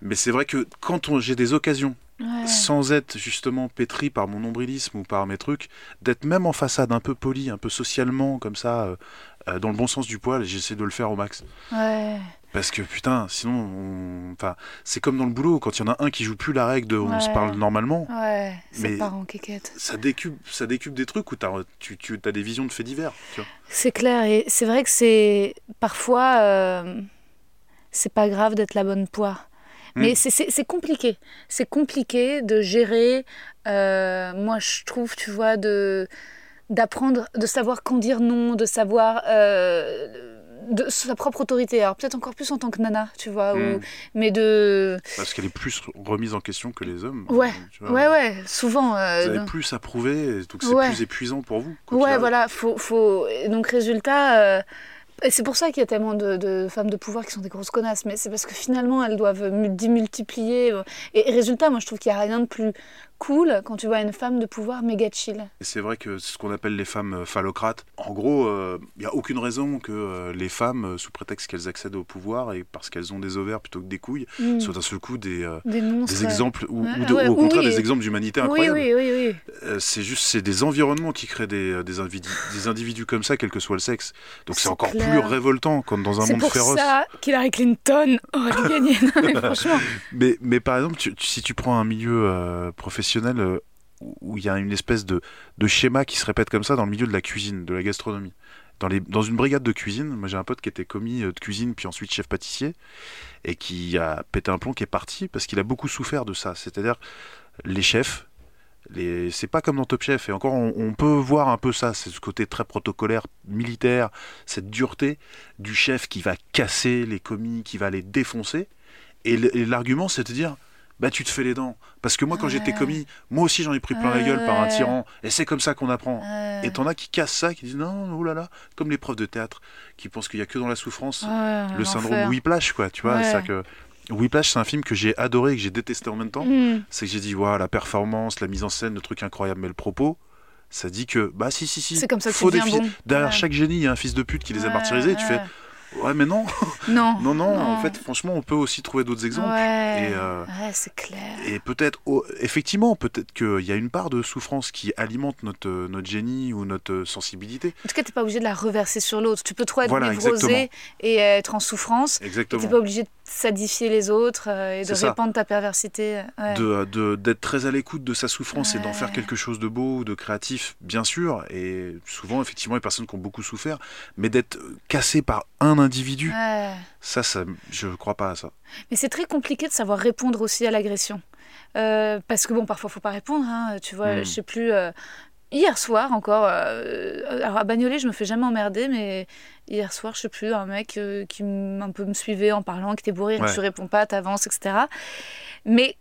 S4: mais c'est vrai que quand on- j'ai des occasions
S3: Ouais.
S4: sans être justement pétri par mon nombrilisme ou par mes trucs, d'être même en façade un peu poli, un peu socialement comme ça, euh, euh, dans le bon sens du poil, j'essaie de le faire au max.
S3: Ouais.
S4: Parce que putain, sinon, on- enfin, c'est comme dans le boulot, quand il y en a un qui joue plus la règle de on se parle normalement,
S3: Ouais.
S4: Mais-
S3: parent quéquette.
S4: ça décupe, ça décupe des trucs où t'as, tu, tu as des visions de faits divers.
S3: C'est clair. Et c'est vrai que c'est. Parfois. euh, C'est pas grave d'être la bonne poire. Mais
S4: Mm.
S3: c'est- c'est c'est compliqué. C'est compliqué de gérer. euh, moi, je trouve, tu vois, de d'apprendre, de savoir quand dire non, de savoir euh, de sa propre autorité. Alors peut-être encore plus en tant que nana, tu vois, ou-
S4: Mm.
S3: mais de
S4: Parce qu'elle est plus remise en question que les hommes.
S3: Ouais,
S4: tu vois.
S3: ouais ouais, souvent. euh,
S4: Vous avez plus à prouver, donc c'est
S3: Ouais.
S4: plus épuisant pour vous. quoi
S3: Ouais, voilà, faut, faut... et donc résultat, euh, et c'est pour ça qu'il y a tellement de, de femmes de pouvoir qui sont des grosses connasses, mais c'est parce que finalement elles doivent mu- démultiplier. Et, et résultat, moi je trouve qu'il n'y a rien de plus cool quand tu vois une femme de pouvoir méga chill.
S4: C'est vrai que c'est ce qu'on appelle les femmes euh, phallocrates. En gros, il n'y a aucune raison que euh, les femmes, euh, sous prétexte qu'elles accèdent au pouvoir et parce qu'elles ont des ovaires plutôt que des couilles,
S3: Mm.
S4: soient d'un seul coup des, euh,
S3: Des monstres.
S4: des exemples ou,
S3: Ouais,
S4: ou de-
S3: ouais,
S4: ou au contraire
S3: oui.
S4: des exemples d'humanité
S3: Oui,
S4: incroyables.
S3: oui, oui, oui.
S4: Euh, c'est juste, c'est des environnements qui créent des, euh, des, individus, des individus comme ça, quel que soit le sexe. Donc c'est
S3: C'est
S4: encore
S3: clair.
S4: plus révoltant quand dans un
S3: C'est
S4: monde
S3: pour
S4: féroce.
S3: ça qu'Hillary Clinton aurait dû gagner. Non, mais franchement.
S4: Mais, mais par exemple, tu- si tu prends un milieu euh, professionnel euh, où- il y a une espèce de, schéma qui se répète comme ça dans le milieu de la cuisine, de la gastronomie. Dans, une brigade de cuisine, moi j'ai un pote qui était commis euh, de cuisine puis ensuite chef pâtissier et qui a pété un plomb qui est parti parce qu'il a beaucoup souffert de ça. C'est-à-dire les chefs, c'est pas comme dans Top Chef et encore on, on peut voir un peu ça, c'est ce côté très protocolaire, militaire, cette dureté du chef qui va casser les commis, qui va les défoncer. Et l'argument, c'est de dire, bah tu te fais les dents. Parce que moi, quand j'étais commis, moi aussi j'en ai pris plein la gueule par un tyran. Et c'est comme ça qu'on apprend. Et t'en as qui cassent ça, qui disent non, oh là là, comme les profs de théâtre, qui pensent qu'il y a que dans la souffrance le syndrome. Whiplash, quoi. Tu vois, c'est que Whiplash, c'est un film que j'ai adoré et que j'ai détesté en même temps.
S3: Mm.
S4: C'est que j'ai dit, waouh, la performance, la mise en scène, le truc incroyable, mais le propos. Ça dit que, bah si, si, si.
S3: C'est comme ça que
S4: faut des
S3: bon.
S4: Derrière chaque génie, il y a un fils de pute qui les a martyrisés. Tu fais, ouais, mais non,
S3: Non.
S4: non, non, en fait, franchement, on peut aussi trouver d'autres exemples.
S3: Ouais,
S4: Et, euh,
S3: ouais c'est clair.
S4: Et peut-être, oh, effectivement, peut-être qu'il y a une part de souffrance qui alimente notre, euh, notre génie ou notre euh, sensibilité.
S3: En tout cas, t'es pas obligé de la reverser sur l'autre. Tu peux trop être
S4: Voilà,
S3: névrosé
S4: exactement.
S3: et être en souffrance.
S4: Exactement.
S3: t'es pas obligé de sadifier les autres euh, et de répandre ta perversité. Ouais.
S4: de de- d'être très à l'écoute de sa souffrance et d'en faire quelque chose de beau de créatif, bien sûr, et souvent, effectivement, les personnes qui ont beaucoup souffert, mais d'être cassé par un individu,
S3: Ouais.
S4: ça, ça, je crois pas à ça.
S3: Mais c'est très compliqué de savoir répondre aussi à l'agression. Euh, parce que bon, parfois, faut pas répondre. hein. Tu vois,
S4: Mm.
S3: je sais plus. euh, Hier soir encore, euh, alors à Bagnolet, je me fais jamais emmerder, mais hier soir, je sais plus, un mec euh, qui un peu me suivait en parlant, qui était bourré,
S4: Ouais.
S3: tu réponds pas, t'avances, etc. Mais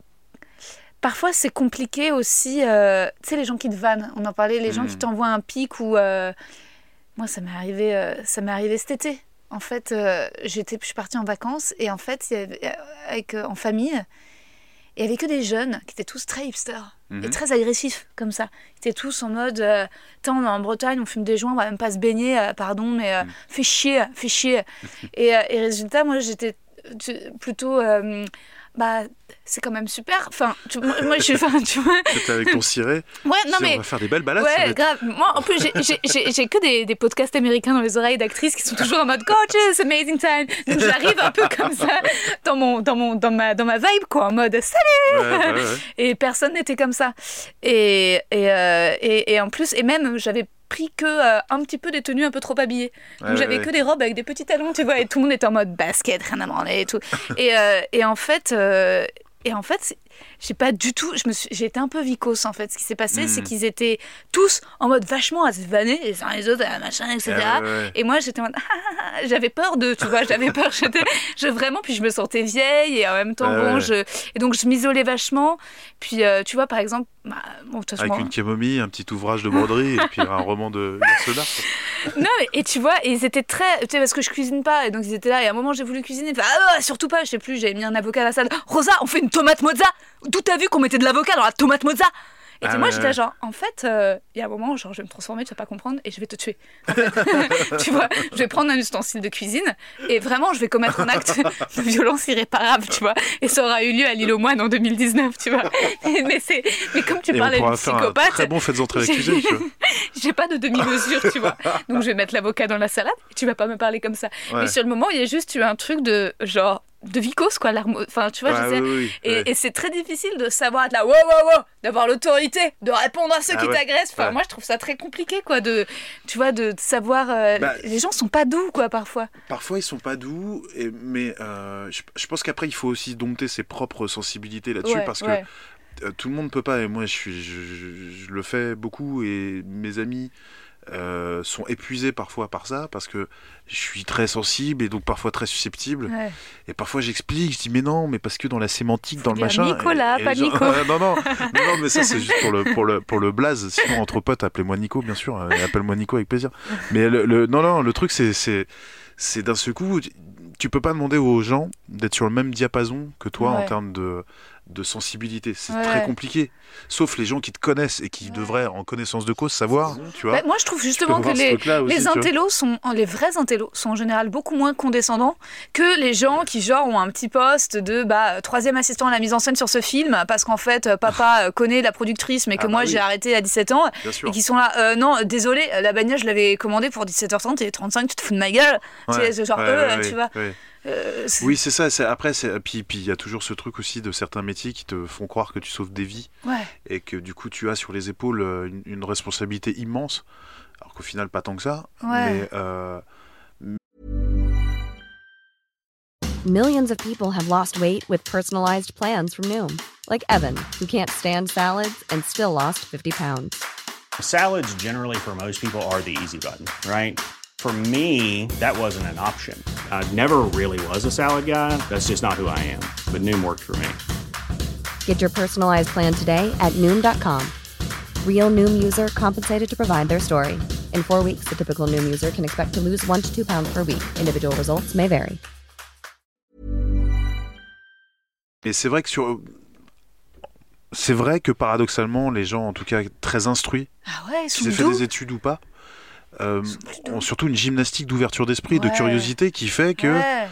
S3: parfois, c'est compliqué aussi. euh, tu sais, les gens qui te vannent, on en parlait, les gens qui t'envoient un pic ou. moi, ça m'est arrivé, ça m'est arrivé cet été. En fait, j'étais, je suis partie en vacances et en fait, avec, en famille, il y avait que des jeunes qui étaient tous très hipsters et
S4: Mhm.
S3: très agressifs comme ça. Ils étaient tous en mode, euh, Tiens, on est en Bretagne, on fume des joints, on va même pas se baigner, euh, pardon, mais euh, fais chier, fais chier. et, euh, et résultat, moi, j'étais plutôt, bah, c'est quand même super. Enfin, tu- moi, moi, je suis, enfin, tu vois,
S4: avec ton ciré,
S3: ouais, non
S4: si
S3: mais.
S4: on va faire des belles balades.
S3: Ouais,
S4: être-
S3: grave. Moi, en plus, j'ai- que des, des podcasts américains dans les oreilles d'actrices qui sont toujours en mode gorgeous, amazing time. Donc j'arrive un peu comme ça dans mon, dans mon, dans ma, dans ma vibe, quoi, en mode salut.
S4: Ouais, ouais, ouais.
S3: Et personne n'était comme ça. Et, et, euh, et, et en plus, et même, j'avais pris que euh, un petit peu des tenues un peu trop habillées. Donc
S4: Ouais,
S3: j'avais
S4: ouais,
S3: que des robes avec des petits talons, tu vois, et tout le monde était en mode basket, rien à branler et tout. et, euh, et en fait, euh, et en fait, c'est- j'ai pas du tout, je me suis, j'ai été un peu vicose en fait. Ce qui s'est passé, c'est qu'ils étaient tous en mode vachement à se vanner les uns les autres, machin, etc.
S4: Ouais, ouais.
S3: Et moi, j'étais en mode, ah, ah, ah, j'avais peur de, tu vois, j'avais peur, j'étais, je vraiment, puis je me sentais vieille et en même temps, bon,
S4: ouais.
S3: je, et donc je m'isolais vachement. Puis, euh, tu vois, par exemple, bah, bon,
S4: Avec une camomille, un petit ouvrage de broderie et puis un roman de quoi.
S3: non, mais- et tu vois, et ils étaient très, tu sais, parce que je cuisine pas, et donc ils étaient là, et à un moment j'ai voulu cuisiner, fait, ah ouais, surtout pas, je sais plus, j'avais mis un avocat à la salle, Rosa, on fait une tomate mozza, d'où t'as vu qu'on mettait de l'avocat dans la tomate mozza et
S4: Ah
S3: moi
S4: ouais,
S3: j'étais genre, en fait, euh, il y a un moment, genre, je vais me transformer, tu vas pas comprendre, et je vais te tuer. En fait. tu vois, je vais prendre un ustensile de cuisine, et vraiment, je vais commettre un acte de violence irréparable, tu vois. Et ça aura eu lieu à l'île aux moines en 2019, tu vois. Et- mais, c'est, mais comme tu
S4: Et
S3: parlais de psychopathe,
S4: très bon faites entrer
S3: j'ai-
S4: l'accusé, tu vois.
S3: j'ai pas de demi-mesure, tu vois. Donc je vais mettre l'avocat dans la salade et tu vas pas me parler comme ça.
S4: Ouais.
S3: Mais sur le moment, il y a juste eu un truc de genre de vicose quoi, enfin tu vois,
S4: Ouais,
S3: je sais.
S4: oui, oui,
S3: Et,
S4: ouais.
S3: et c'est très difficile de savoir être là, wow, wow, wow, d'avoir l'autorité, de répondre à ceux
S4: Ah
S3: qui
S4: ouais.
S3: t'agressent. Enfin, moi, je trouve ça très compliqué, quoi, de, tu vois, de, de savoir. euh,
S4: Bah,
S3: les gens sont pas doux, quoi, parfois.
S4: Parfois, ils sont pas doux, et, mais euh, je, je pense qu'après, il faut aussi dompter ses propres sensibilités là-dessus, parce
S3: ouais.
S4: euh, tout le monde peut pas. Et moi, je, suis, je, je- je le fais beaucoup et mes amis euh, sont épuisés parfois par ça parce que je suis très sensible et donc parfois très susceptible.
S3: Ouais.
S4: Et parfois j'explique, je dis mais non, mais parce que dans la sémantique, dans le machin.
S3: Nicolas,
S4: et- et
S3: pas
S4: gens-
S3: Nico.
S4: non, non, non, non, mais ça c'est juste pour le, pour le, pour le blaze. Sinon, entre potes, appelez-moi Nico, bien sûr. euh, Appelle-moi Nico avec plaisir. Mais le, le- non, non, le truc c'est, d'un seul coup, tu peux pas demander aux gens d'être sur le même diapason que toi en termes de, de sensibilité. C'est
S3: Ouais.
S4: très compliqué. Sauf les gens qui te connaissent et qui
S3: Ouais.
S4: devraient, en connaissance de cause, savoir, tu vois.
S3: Bah, moi, je trouve justement que les,
S4: aussi,
S3: les intellos sont, les vrais intellos sont en général beaucoup moins condescendants que les gens qui genre ont un petit poste de bah troisième assistant à la mise en scène sur ce film parce qu'en fait euh, papa euh, connaît la productrice mais que
S4: Ah bah
S3: moi
S4: oui.
S3: j'ai arrêté à 17 ans et qui sont là euh, non désolé la bagnole je l'avais commandée pour 17h30 et 35 tu te fous de ma gueule tu sais, ce genre eux tu vois. Euh,
S4: Oui, c'est ça. c'est- Après, c'est- puis puis il y a toujours ce truc aussi de certains métiers qui te font croire que tu sauves des vies
S3: ouais
S4: et que du coup tu as sur les épaules euh, une, une responsabilité immense, alors qu'au final pas tant que ça.
S3: Ouais.
S4: Mais euh,
S5: Millions of people have lost weight with personalized plans from Noom, like Evan, who can't stand salads and still lost 50 pounds.
S6: Salads, generally, for most people, are the easy button, right? For me, that wasn't an option. I never really was a salad guy. That's just not who I am. But Noom worked for me.
S5: Get your personalized plan today at Noom.com. Real Noom user compensated to provide their story. In four weeks, the typical Noom user can expect to lose one to two pounds per week. Individual results may vary.
S4: et c'est vrai que sur c'est vrai que paradoxalement les gens en tout cas très instruits,
S3: ah ouais ils sont
S4: qu'ils aient fait des études ou pas, euh, ont surtout une gymnastique d'ouverture d'esprit, de curiosité qui fait que
S3: Ouais.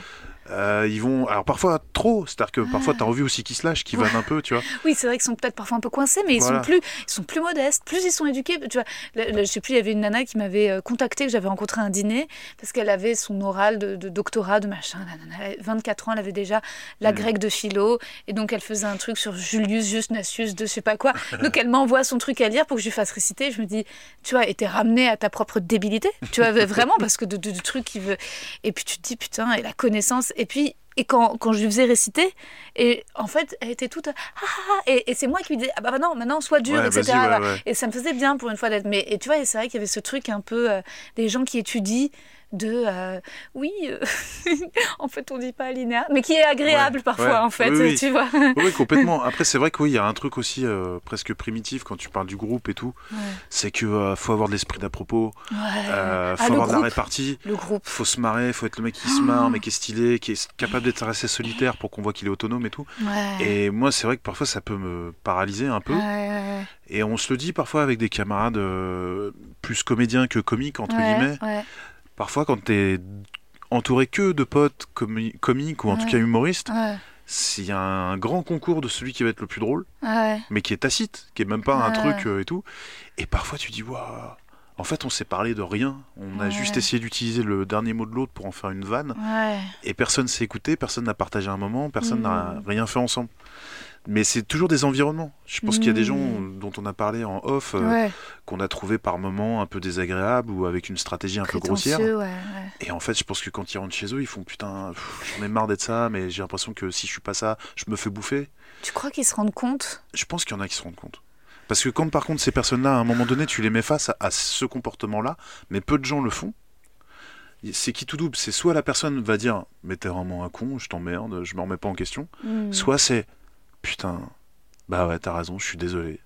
S4: Euh, ils vont alors parfois trop, c'est-à-dire que parfois t'as envie aussi qu'ils se lâchent, qu'ils
S3: Ouais.
S4: vannent un peu, tu vois.
S3: Oui, c'est vrai qu'ils sont peut-être parfois un peu coincés, mais ils
S4: Voilà.
S3: sont plus, ils sont plus modestes, plus ils sont éduqués. Tu vois, je sais plus, il y avait une nana qui m'avait euh, contacté, que j'avais rencontré à un dîner, parce qu'elle avait son oral de, de doctorat, de machin. La nana, elle avait 24 ans, elle avait déjà la
S4: Mm.
S3: grecque de philo, et donc elle faisait un truc sur Julius Justnatius de je sais pas quoi. Donc elle m'envoie son truc à lire pour que je lui fasse réciter. Je me dis, tu vois, et t'es ramené à ta propre débilité, tu vois, vraiment, parce que de, de, de trucs qui veut. Et puis tu te dis, putain, et la connaissance. Et puis. Et quand, quand je lui faisais réciter, et en fait, elle était toute. Ah, ah, ah et, et c'est moi qui lui disais, ah bah non, maintenant, sois dur,
S4: Ouais,
S3: etc.
S4: ouais, ouais.
S3: Et ça me faisait bien pour une fois d'être. Mais et tu vois, c'est vrai qu'il y avait ce truc un peu euh, des gens qui étudient de euh, oui, euh, en fait, on dit pas alinéa, mais qui est agréable
S4: Ouais,
S3: parfois,
S4: ouais.
S3: en fait,
S4: Oui, oui.
S3: tu vois.
S4: Oui, complètement. Après, c'est vrai qu'il y a un truc aussi euh, presque primitif quand tu parles du groupe et tout.
S3: Ouais.
S4: C'est que faut avoir de l'esprit d'à propos, faut
S3: Ah, le
S4: avoir de la répartie,
S3: Le groupe.
S4: faut se marrer, faut être le mec qui se marre, mais qui est stylé, qui est capable d'être assez solitaire pour qu'on voit qu'il est autonome et tout.
S3: Ouais.
S4: Et moi, c'est vrai que parfois ça peut me paralyser un peu.
S3: Ouais,
S4: Et on se le dit parfois avec des camarades euh, plus comédiens que comiques, entre
S3: ouais.
S4: guillemets. Parfois, quand t'es entouré que de potes comi- comiques ou en tout cas humoristes, s'il y a un grand concours de celui qui va être le plus drôle, mais qui est tacite, qui est même pas un truc euh, et tout. Et parfois tu dis, waouh, en fait on s'est parlé de rien, on a juste essayé d'utiliser le dernier mot de l'autre pour en faire une vanne,
S3: Ouais.
S4: et personne s'est écouté, personne n'a partagé un moment, personne n'a
S3: Mm.
S4: rien fait ensemble. Mais c'est toujours des environnements. Je pense qu'il y a des gens
S3: Mm.
S4: dont on a parlé en off, euh,
S3: Ouais.
S4: qu'on a trouvé par moments un peu désagréables ou avec une stratégie un peu grossière. Et en fait, je pense que quand ils rentrent chez eux, ils font putain, j'en ai marre d'être ça, mais j'ai l'impression que si je suis pas ça, je me fais bouffer.
S3: Tu crois qu'ils se rendent compte?
S4: Je pense qu'il y en a qui se rendent compte. Parce que quand par contre ces personnes-là, à un moment donné, tu les mets face à, à ce comportement-là, mais peu de gens le font, c'est qui tout double? C'est soit la personne va dire mais t'es vraiment un con, je t'emmerde, je me remets pas en question,
S3: Mm.
S4: soit c'est putain, bah ouais t'as raison, je suis désolé.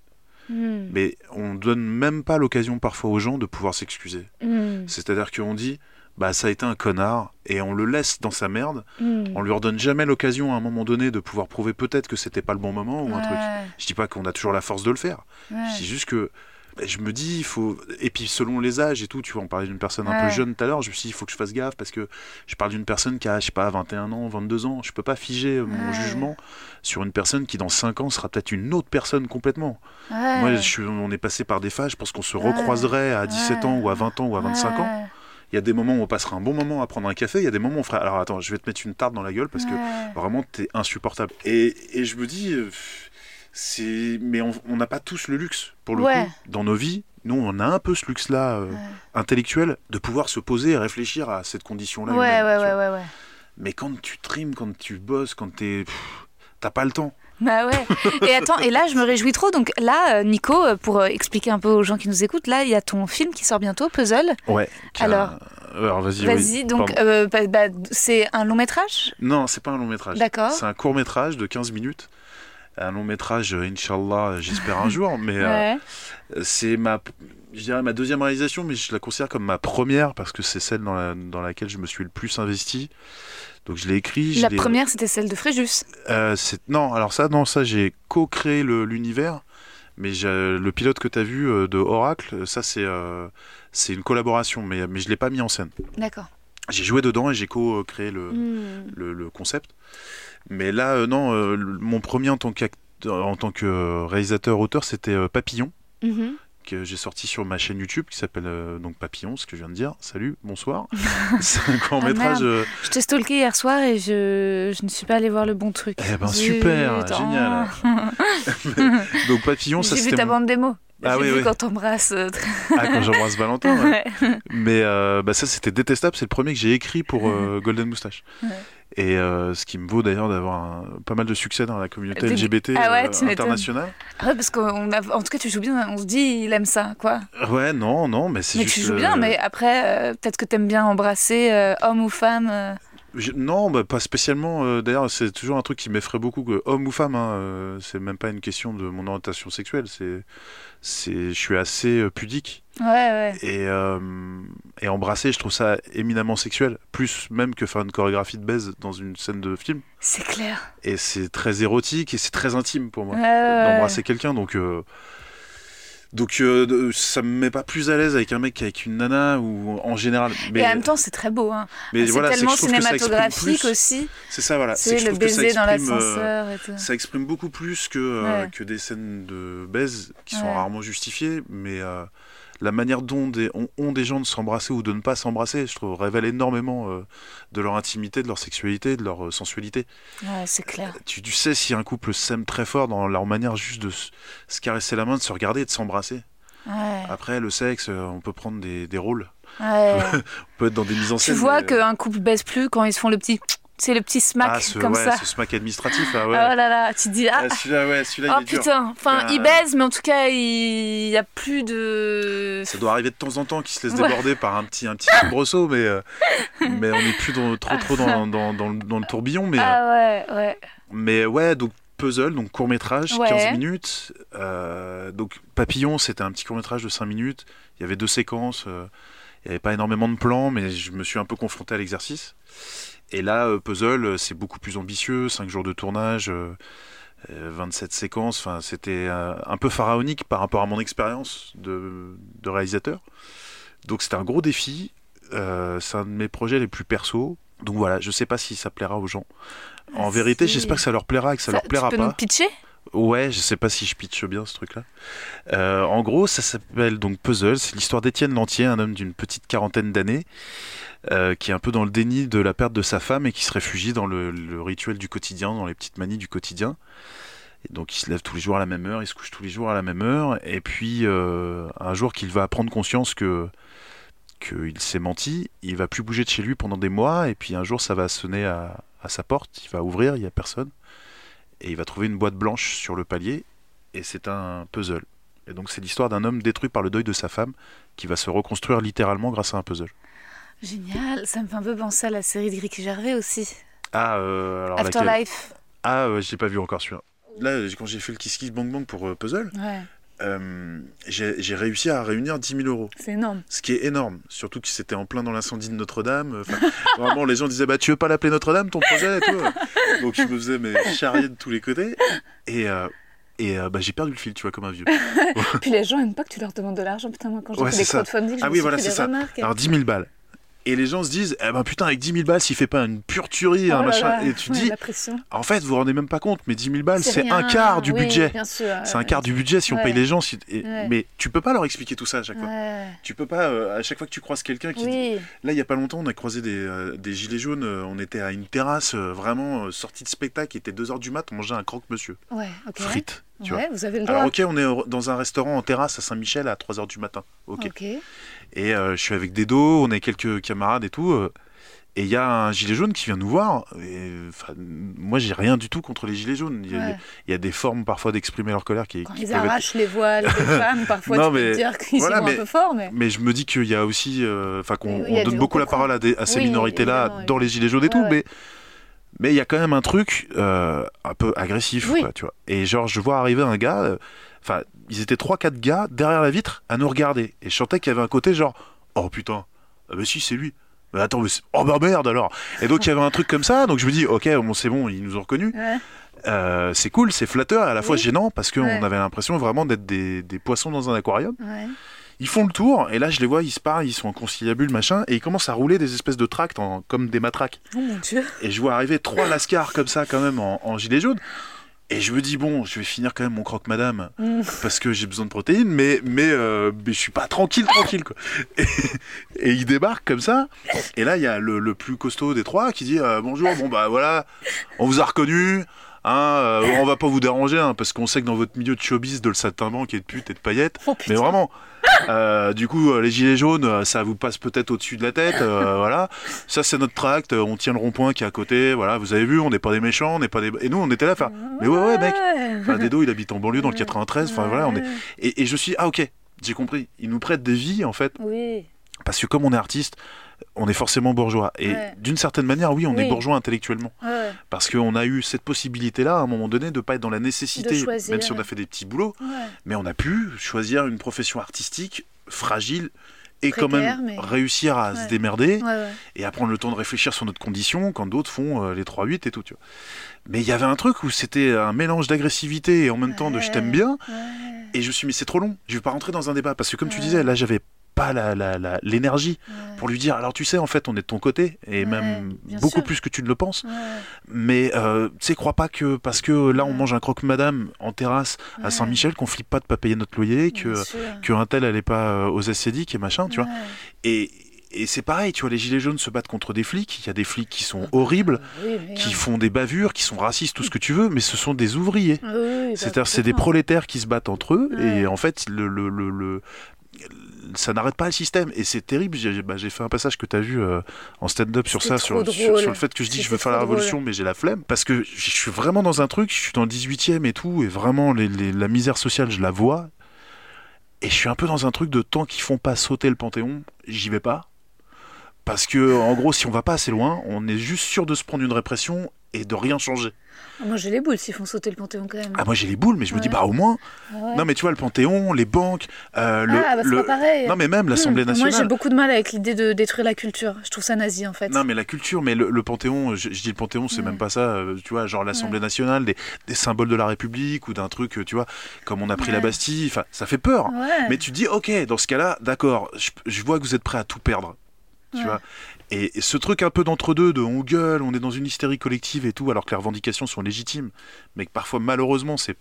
S3: Mm.
S4: Mais on donne même pas l'occasion parfois aux gens de pouvoir s'excuser.
S3: Mm.
S4: C'est-à-dire qu'on dit bah ça a été un connard et on le laisse dans sa merde,
S3: Mm.
S4: on lui redonne jamais l'occasion à un moment donné de pouvoir prouver peut-être que c'était pas le bon moment ou un truc. Je dis pas qu'on a toujours la force de le faire.
S3: ouais.
S4: Je dis juste que bah, je me dis, il faut. Et puis selon les âges et tout, tu vois, on parlait d'une personne un peu jeune tout à l'heure, je me suis dit, il faut que je fasse gaffe parce que je parle d'une personne qui a, je sais pas, 21 ans, 22 ans. Je peux pas figer mon jugement sur une personne qui, dans 5 ans, sera peut-être une autre personne complètement. Moi, je suis- on est passé par des phases, je pense qu'on se recroiserait à 17 ans ou à 20 ans ou à 25 ans. Il y a des moments où on passera un bon moment à prendre un café, il y a des moments où on fera. Alors attends, je vais te mettre une tarte dans la gueule parce que
S3: Ouais.
S4: Vraiment, t'es insupportable. Et, et je me dis, euh, c'est. Mais on n'a pas tous le luxe, pour le
S3: Ouais.
S4: coup, dans nos vies. Nous, on a un peu ce luxe-là, euh,
S3: Ouais.
S4: intellectuel, de pouvoir se poser et réfléchir à cette condition-là.
S3: Ouais,
S4: humaine,
S3: ouais, ouais, ouais, ouais.
S4: Mais quand tu trimes, quand tu bosses, quand t'es. T'as pas le temps.
S3: Bah ouais. Et attends, et là, je me réjouis trop. Donc là, euh, Nico, euh, pour euh, expliquer un peu aux gens qui nous écoutent, là, il y a ton film qui sort bientôt, Puzzle.
S4: Ouais.
S3: Alors-
S4: Alors, vas-y.
S3: Vas-y,
S4: oui,
S3: donc euh, bah, bah, c'est un long métrage?
S4: Non, c'est pas un long métrage.
S3: D'accord.
S4: C'est un court métrage de 15 minutes. Un long métrage, euh, Inch'Allah, j'espère un jour. Mais euh, c'est ma, je dirais ma deuxième réalisation, mais je la considère comme ma première parce que c'est celle dans, la- dans laquelle je me suis le plus investi. Donc je l'ai écrit. je
S3: La première, c'était celle de Fréjus.
S4: Euh, non, alors ça, non, ça j'ai co-créé l'univers, mais le pilote que tu as vu euh, de Oracle, ça c'est euh, une collaboration, mais, mais je l'ai pas mis en scène.
S3: D'accord.
S4: J'ai joué dedans et j'ai co-créé le,
S3: Hmm.
S4: le, le concept. Mais là, euh, non, euh, mon premier en tant, qu'acteur- en tant que réalisateur-auteur, c'était euh, Papillon,
S3: Mhm.
S4: que j'ai sorti sur ma chaîne YouTube, qui s'appelle euh, donc Papillon, ce que je viens de dire. Salut, bonsoir. c'est un court métrage.
S3: Ah, merde. Je t'ai stalké hier soir et je, je ne suis pas allée voir le bon truc.
S4: Eh ben, super, génial. donc Papillon, ça
S3: J'ai vu
S4: c'était
S3: ta
S4: mon-
S3: bande démo.
S4: Ah oui,
S3: vu
S4: oui.
S3: quand t'embrasses.
S4: Ah, quand j'embrasse Valentin. ouais.
S3: Ouais.
S4: Mais euh, bah, ça, c'était détestable. C'est le premier que j'ai écrit pour Golden Moustache.
S3: Ouais.
S4: Et euh, ce qui me vaut d'ailleurs d'avoir pas mal de succès dans la communauté LGBT
S3: Ah ouais,
S4: euh, internationale.
S3: Ah ouais, parce qu'en en tout cas, tu joues bien. On se dit, il aime ça, quoi.
S4: Ouais, non, non, mais c'est
S3: Mais
S4: juste.
S3: tu joues bien, mais après, euh, peut-être que t'aimes bien embrasser homme ou femme.
S4: Je- non, bah, pas spécialement. euh, d'ailleurs, c'est toujours un truc qui m'effraie beaucoup, que homme ou femme. hein, euh, c'est même pas une question de mon orientation sexuelle. C'est, c'est, je suis assez euh, pudique.
S3: Ouais, ouais.
S4: Et, euh, et embrasser, je trouve ça éminemment sexuel, plus même que faire une chorégraphie de baise dans une scène de film.
S3: C'est clair.
S4: Et c'est très érotique et c'est très intime pour moi d'embrasser quelqu'un. Donc, donc euh, ça me met pas plus à l'aise avec un mec qu'avec une nana ou en général. Mais,
S3: Et en même temps, c'est très beau. Hein.
S4: mais voilà, que
S3: tellement
S4: je que
S3: cinématographique aussi.
S4: C'est ça, voilà.
S3: C'est le baiser dans
S4: exprime, euh,
S3: l'ascenseur et tout.
S4: ça exprime beaucoup plus que, euh,
S3: Ouais.
S4: que des scènes de baise qui sont
S3: Ouais.
S4: rarement justifiées, mais la manière dont des, ont, ont des gens de s'embrasser ou de ne pas s'embrasser, je trouve, révèle énormément euh, de leur intimité, de leur sexualité, de leur euh, sensualité.
S3: Ouais, c'est clair.
S4: Tu, tu sais si un couple s'aime très fort dans leur manière juste de se, se caresser la main, de se regarder et de s'embrasser.
S3: Ouais.
S4: Après, le sexe, euh, on peut prendre des, des rôles,
S3: ouais.
S4: on peut être dans des mises en
S3: tu
S4: scène.
S3: vois
S4: mais-
S3: qu'un couple baisse plus quand ils se font le petit. C'est le petit smack
S4: ah, ce,
S3: comme
S4: ouais,
S3: ça.
S4: ce smack administratif, ah ouais.
S3: Oh là là, tu te dis, ah,
S4: Ah, celui-là, ouais, celui-là,
S3: oh
S4: il est dur.
S3: putain. Enfin,
S4: Euh,
S3: il baise, mais en tout cas, il n'y a plus de.
S4: Ça doit arriver de temps en temps qu'ils se
S3: Ouais.
S4: déborder par un petit, un petit soubresaut, mais, euh, mais on n'est plus dans- trop, trop dans, dans, dans le- dans le tourbillon. Mais, euh,
S3: Ah ouais, ouais.
S4: mais ouais, donc puzzle, donc court métrage,
S3: Ouais.
S4: 15 minutes. Euh, donc Papillon, c'était un petit court métrage de 5 minutes. Il y avait deux séquences. euh, il n'y avait pas énormément de plans, mais je me suis un peu confronté à l'exercice. Et là, euh, puzzle, euh, c'est beaucoup plus ambitieux. 5 jours de tournage. euh, euh, 27 séquences, enfin c'était un peu pharaonique par rapport à mon expérience de, de réalisateur. Donc c'était un gros défi. Euh, c'est un de mes projets les plus perso. Donc voilà, je sais pas si ça plaira aux gens. En
S3: Ah,
S4: vérité, j'espère que ça leur plaira et que ça, leur plaira
S3: tu peux
S4: pas.
S3: nous pitcher?
S4: Ouais, je sais pas si je pitche bien ce truc-là. Euh, en gros, ça s'appelle donc Puzzle. C'est l'histoire d'Étienne Lantier, un homme d'une petite quarantaine d'années, euh, qui est un peu dans le déni de la perte de sa femme et qui se réfugie dans le, rituel du quotidien, dans les petites manies du quotidien. Donc, il se lève tous les jours à la même heure, il se couche tous les jours à la même heure. Et puis, euh, un jour qu'il va prendre conscience que qu'il s'est menti, il va plus bouger de chez lui pendant des mois. Et puis, un jour, ça va sonner à, à sa porte. Il va ouvrir, il y a personne et il va trouver une boîte blanche sur le palier et c'est un puzzle. Et donc c'est l'histoire d'un homme détruit par le deuil de sa femme qui va se reconstruire littéralement grâce à un puzzle.
S3: Génial, ça me fait un peu penser à la série de Ricky Gervais aussi.
S4: Ah, euh, alors laquelle?
S3: Afterlife.
S4: Ah, euh, j'ai pas vu encore celui-là. Là, quand j'ai fait le Kiss Kiss Bang Bang pour euh, Puzzle,
S3: Ouais,
S4: euh, j'ai réussi à réunir 10 000 euros.
S3: c'est énorme.
S4: Ce qui est énorme, surtout que c'était en plein dans l'incendie de Notre-Dame. Enfin, vraiment, les gens disaient bah tu veux pas l'appeler Notre-Dame ton projet et tout. Donc je me faisais mais charrier de tous les côtés et euh, et euh, bah, j'ai perdu le fil, tu vois, comme un vieux.
S3: Puis les gens aiment pas que tu leur demandes de l'argent. Putain, moi quand j'ai
S4: Ouais,
S3: fait des crowdfunding, je
S4: Ah
S3: me
S4: oui,
S3: suis
S4: voilà, c'est
S3: des
S4: ça.
S3: remarques.
S4: Alors 10 000 balles. Et les gens se disent, eh ben putain, avec 10 000 balles, s'il fait pas une pure tuerie,
S3: Oh
S4: un
S3: là
S4: machin.
S3: là,
S4: Et tu
S3: ouais,
S4: dis, en fait, vous vous rendez même pas compte, mais 10 000 balles, c'est un quart du
S3: oui,
S4: budget. C'est un quart du budget si on paye les gens. si- et-
S3: Ouais.
S4: Mais tu peux pas leur expliquer tout ça à chaque fois. Tu peux pas, euh, à chaque fois que tu croises quelqu'un qui. dit-
S3: Oui,
S4: Là, il y a pas longtemps, on a croisé des, euh, des gilets jaunes. euh, on était à une terrasse, vraiment sortie de spectacle. Il était 2h du mat, on mangeait un croque-monsieur.
S3: ouais, ok.
S4: Frites. Tu vois.
S3: Ouais, vous avez le droit.
S4: Alors, ok, on est dans un restaurant en terrasse à Saint-Michel à 3h du matin. Ok. Et euh, je suis avec des dos, on est quelques camarades et tout. euh, Et il y a un gilet jaune qui vient nous voir. Et, moi, j'ai rien du tout contre les gilets jaunes. Il y a,
S3: Ouais.
S4: il y a des formes parfois d'exprimer leur colère qui,
S3: Quand
S4: qui
S3: ils
S4: peuvent être-
S3: arrachent les voiles des femmes, parfois
S4: Non,
S3: tu
S4: mais
S3: dire qu'ils
S4: voilà,
S3: y vont
S4: mais-
S3: un peu fort, mais.
S4: Mais je me dis qu'il y a aussi, euh, enfin qu'on
S3: Oui,
S4: donne beaucoup la parole à, des- à ces
S3: Oui,
S4: minorités-là dans les gilets jaunes et tout,
S3: Ouais,
S4: mais mais il y a quand même un truc euh, un peu agressif,
S3: Oui.
S4: quoi, tu vois. Et genre, je vois arriver un gars, euh, enfin, ils étaient trois, quatre gars derrière la vitre à nous regarder, et je sentais qu'il y avait un côté genre, oh putain, ah bah si c'est lui. Mais attends, mais oh bah merde alors. Et donc il y avait un truc comme ça, donc je me dis, ok, bon c'est bon, ils nous ont reconnus.
S3: Ouais.
S4: Euh, c'est cool, c'est flatteur, et à la fois
S3: Oui.
S4: gênant parce qu'on
S3: Ouais.
S4: avait l'impression vraiment d'être des, des poissons dans un aquarium.
S3: Ouais.
S4: Ils font le tour, et là je les vois, ils se parlent, ils sont en conciliabule, machin, et ils commencent à rouler des espèces de tracts en- comme des matraques.
S3: Oh mon dieu.
S4: Et je vois arriver trois lascars comme ça, quand même, en, en gilet jaune. Et je me dis, bon, je vais finir quand même mon croque-madame,
S3: Mm.
S4: parce que j'ai besoin de protéines, mais, mais, euh, mais je suis pas tranquille, tranquille, quoi. Et, et ils débarquent comme ça, et là, il y a le, le plus costaud des trois qui dit, euh, bonjour, bon bah voilà, on vous a reconnu, hein, euh, on va pas vous déranger, hein, parce qu'on sait que dans votre milieu de showbiz, de le saltimbanque et de pute et de paillettes,
S3: Oh,
S4: mais vraiment. Euh, du coup, euh, les gilets jaunes, ça vous passe peut-être au-dessus de la tête, euh, voilà. Ça, c'est notre tract. On tient le rond-point qui est à côté. Voilà, vous avez vu, on n'est pas des méchants, on n'est pas des. Et nous, on était là, enfin, mais ouais, ouais, mec. Enfin, Dedo, il habite en banlieue dans le 93. Enfin, voilà, on est. Et, et je suis, ah ok, j'ai compris. Ils nous prêtent des vies, en fait,
S3: Oui.
S4: parce que comme on est artiste, on est forcément bourgeois. Et
S3: Ouais.
S4: d'une certaine manière, oui, on est bourgeois intellectuellement.
S3: Ouais.
S4: Parce qu'on a eu cette possibilité-là, à un moment donné, de pas être dans la nécessité,
S3: choisir.
S4: même si on a fait des petits boulots,
S3: Ouais.
S4: mais on a pu choisir une profession artistique fragile et quand même
S3: mais-
S4: réussir à se démerder et à prendre le temps de réfléchir sur notre condition quand d'autres font euh, les 3-8 et tout. Tu vois. Mais il y avait un truc où c'était un mélange d'agressivité et en même temps de je t'aime bien. Et je me suis dit, mais c'est trop long, je vais pas rentrer dans un débat. Parce que comme tu disais, là, j'avais pas la- la- la- l'énergie
S3: Ouais.
S4: pour lui dire, alors tu sais, en fait, on est de ton côté, et
S3: Ouais,
S4: même beaucoup
S3: sûr.
S4: plus que tu ne le penses.
S3: Ouais.
S4: Mais euh, tu sais, crois pas que parce que là, on mange un croque-madame en terrasse à. Saint-Michel, qu'on flippe pas de pas payer notre loyer, que
S3: sûr.
S4: qu'un tel allait pas euh, aux ascédiques et machin, tu vois. Et, et c'est pareil, tu vois, les gilets jaunes se battent contre des flics. Il y a des flics qui sont horribles,
S3: Oui, mais,
S4: qui
S3: hein.
S4: font des bavures, qui sont racistes, tout ce que tu veux, mais ce sont des ouvriers.
S3: Ah oui, oui, bah,
S4: C'est-à-dire, c'est des prolétaires qui se battent entre eux, et en fait, le, le- ça n'arrête pas le système. Et c'est terrible. J'ai bah, fait un passage que tu as vu euh, en stand-up sur ça, sur, le fait que je dis je veux faire la
S3: drôle.
S4: révolution, mais j'ai la flemme. Parce que je suis vraiment dans un truc, je suis dans le 18e et tout, et vraiment, les, les- la misère sociale, je la vois. Et je suis un peu dans un truc de tant qu'ils font pas sauter le Panthéon, j'y vais pas. Parce que, en gros, si on va pas assez loin, on est juste sûr de se prendre une répression et de rien changer.
S3: Ah, Moi, j'ai les boules s'ils font sauter le Panthéon quand même.
S4: Ah, moi j'ai les boules, mais je me dis, bah au moins.
S3: Ah ouais.
S4: Non, mais tu vois, le Panthéon, les banques, euh, le.
S3: ah, bah, c'est
S4: le-
S3: pas pareil.
S4: Non, mais même l'Assemblée
S3: Moi,
S4: nationale.
S3: j'ai beaucoup de mal avec l'idée de détruire la culture. Je trouve ça nazi, en fait.
S4: Non, mais la culture, mais le, le Panthéon, je, je dis le Panthéon, c'est
S3: Ouais.
S4: même pas ça, euh, tu vois, genre l'Assemblée
S3: Ouais.
S4: nationale, des, des symboles de la République ou d'un truc, euh, tu vois, comme on a pris la. Bastille, enfin, ça fait peur.
S3: Ouais.
S4: Mais tu dis, ok, dans ce cas-là, d'accord, je, je vois que vous êtes prêt à tout perdre, tu vois. Et, et ce truc un peu d'entre-deux, de on gueule, on est dans une hystérie collective et tout, alors que les revendications sont légitimes, mais que parfois, malheureusement, c'est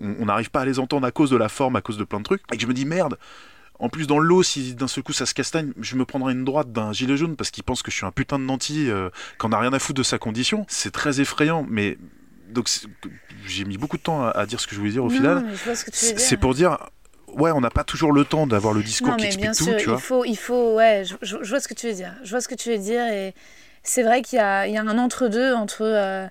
S4: on n'arrive pas à les entendre à cause de la forme, à cause de plein de trucs, et que je me dis, merde, en plus, dans le lot, si d'un seul coup ça se castagne, je me prendrai une droite d'un gilet jaune parce qu'il pense que je suis un putain de nanti, euh, qu'on n'a rien à foutre de sa condition. C'est très effrayant, mais. Donc, j'ai mis beaucoup de temps à, à dire ce que je voulais dire au
S3: Non,
S4: final. c'est pour dire, ouais, on n'a pas toujours le temps d'avoir le discours
S3: non,
S4: qui
S3: mais
S4: explique
S3: bien
S4: tout,
S3: sûr,
S4: tu vois.
S3: il faut, il faut, ouais, je, je- je vois ce que tu veux dire. Je vois ce que tu veux dire et c'est vrai qu'il y a, il y a un entre-deux entre euh,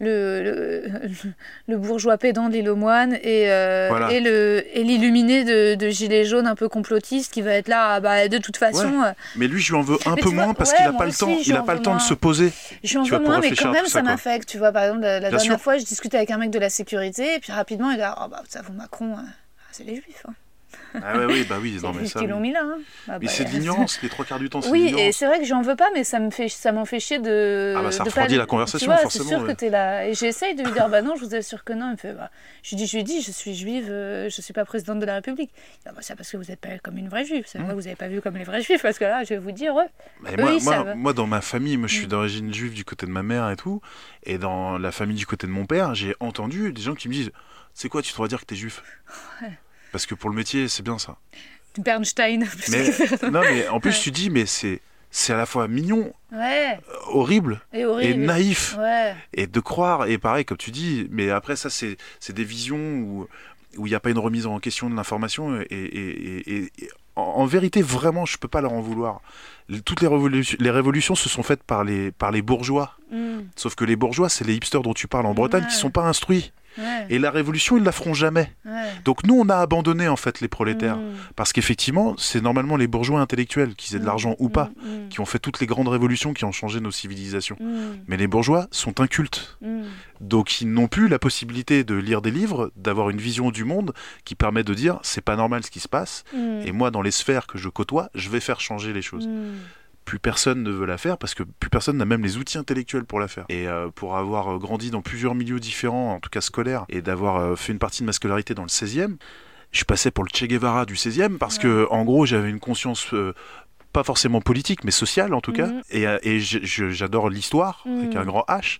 S3: le, le, le bourgeois pédant de l'île aux moines et, euh,
S4: Voilà.
S3: et le et l'illuminé de, de gilet jaune un peu complotiste qui va être là, ah bah, de toute façon, euh,
S4: Mais lui, je lui en veux un
S3: Mais
S4: peu
S3: vois,
S4: moins parce
S3: ouais,
S4: qu'il n'a pas le temps. Il
S3: lui en
S4: pas le
S3: veux
S4: temps de se poser.
S3: je peu
S4: vois, pour
S3: moins, mais quand même ça m'affecte. Tu vois, par exemple, la, dernière
S4: sûr.
S3: fois, je discutais avec un mec de la sécurité et puis rapidement, il a, oh bah, ça vous Macron, ah, c'est les juifs. Hein.
S4: Ah ouais, oui, bah oui,
S3: C'est
S4: non mais ça. oui.
S3: l'ont mis là. Hein. Ah
S4: Mais
S3: bah,
S4: c'est de l'ignorance, les trois quarts du temps, c'est de
S3: Oui, et c'est vrai que j'en veux pas, mais ça me fait, ça m'en fait chier de.
S4: Ah bah, ça refroidit la conversation,
S3: tu vois,
S4: forcément,
S3: C'est sûr
S4: ouais.
S3: que t'es là. Et j'essaye de lui dire, bah non, je vous assure que non. Il me fait, bah, je lui dis, je lui dis, je suis juive, euh, je suis pas présidente de la République. Ah bah, c'est parce que vous êtes pas comme une vraie juive. C'est
S4: Mmh.
S3: vous avez pas vu comme les vrais juifs, parce que là, je vais vous dire.
S4: Mais
S3: Eux,
S4: moi,
S3: ils
S4: moi, moi, dans ma famille, moi, je suis
S3: Mm.
S4: d'origine juive du côté de ma mère et tout. Et dans la famille du côté de mon père, j'ai entendu des gens qui me disent C'est quoi, tu devrais dire que t'es juif?
S3: Ouais.
S4: Parce que pour le métier, c'est bien ça.
S3: Bernstein.
S4: Mais, non, mais en plus,
S3: Ouais.
S4: tu dis Mais c'est. C'est à la fois mignon,
S3: ouais,
S4: euh, horrible
S3: et
S4: naïf.
S3: Ouais,
S4: Et de croire, et pareil, comme tu dis, mais après, ça, c'est c'est des visions où où il n'y a pas une remise en question de l'information. Et, et- et- et- en, en vérité, vraiment, je peux pas leur en vouloir. Toutes les, révolutions, les révolutions se sont faites par les, par les bourgeois.
S3: Mm.
S4: Sauf que les bourgeois, c'est les hipsters dont tu parles en Bretagne, qui
S3: Ouais.
S4: sont pas instruits.
S3: Ouais,
S4: Et la révolution, ils la feront jamais.
S3: ouais.
S4: Donc nous, on a abandonné en fait les prolétaires.
S3: Mm.
S4: Parce qu'effectivement, c'est normalement les bourgeois intellectuels, qu'ils aient de l'argent ou pas,
S3: Mm,
S4: qui ont fait toutes les grandes révolutions qui ont changé nos civilisations.
S3: mm,
S4: Mais les bourgeois sont incultes.
S3: mm,
S4: Donc ils n'ont plus la possibilité de lire des livres, d'avoir une vision du monde qui permet de dire c'est pas normal ce qui se passe.
S3: mm,
S4: Et moi, dans les sphères que je côtoie, je vais faire changer les choses. Plus personne ne veut la faire parce que plus personne n'a même les outils intellectuels pour la faire. Et euh, pour avoir euh, grandi dans plusieurs milieux différents, en tout cas scolaires, et d'avoir euh, fait une partie de ma scolarité dans le 16e, je passais pour le Che Guevara du 16e parce que, en gros, j'avais une conscience. euh, pas forcément politique, mais sociale en tout cas.
S3: Mhm.
S4: Et, j'adore l'histoire, avec
S3: Mhm.
S4: un grand H.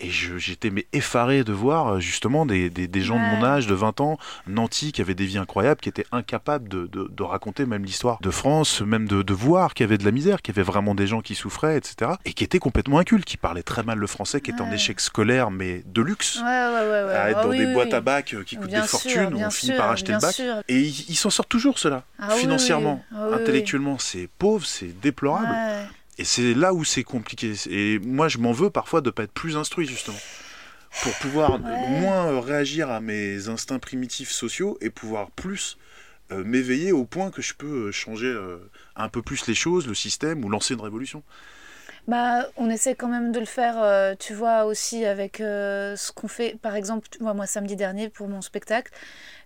S4: Et j'étais mais effaré de voir euh, justement des, des- des gens de mon âge, de 20 ans, nantis, qui avaient des vies incroyables, qui étaient incapables de, de- de raconter même l'histoire de France, même de, de voir qu'il y avait de la misère, qu'il y avait vraiment des gens qui souffraient, etc. Et qui étaient complètement incultes, qui parlaient très mal le français, qui étaient en échec scolaire, mais de luxe.
S3: Ouais, ouais, ouais, ouais.
S4: À être
S3: Ah
S4: dans
S3: oui,
S4: des
S3: oui,
S4: boîtes
S3: oui.
S4: à bac euh, qui coûtent
S3: Bien
S4: des
S3: sûr,
S4: fortunes, on finit par acheter le bac.
S3: sûr.
S4: Et ils s'en sortent toujours, ceux-là.
S3: Ah
S4: Financièrement.
S3: Ah
S4: intellectuellement, c'est pauvre, c'est déplorable. Et c'est là où c'est compliqué. Et moi, je m'en veux parfois de pas être plus instruit, justement. Pour pouvoir
S3: Ouais.
S4: moins euh, réagir à mes instincts primitifs sociaux et pouvoir plus euh, m'éveiller au point que je peux euh, changer euh, un peu plus les choses, le système ou lancer une révolution.
S3: Bah, on essaie quand même de le faire, euh, tu vois, aussi avec ce qu'on fait. Par exemple, moi, samedi dernier, pour mon spectacle,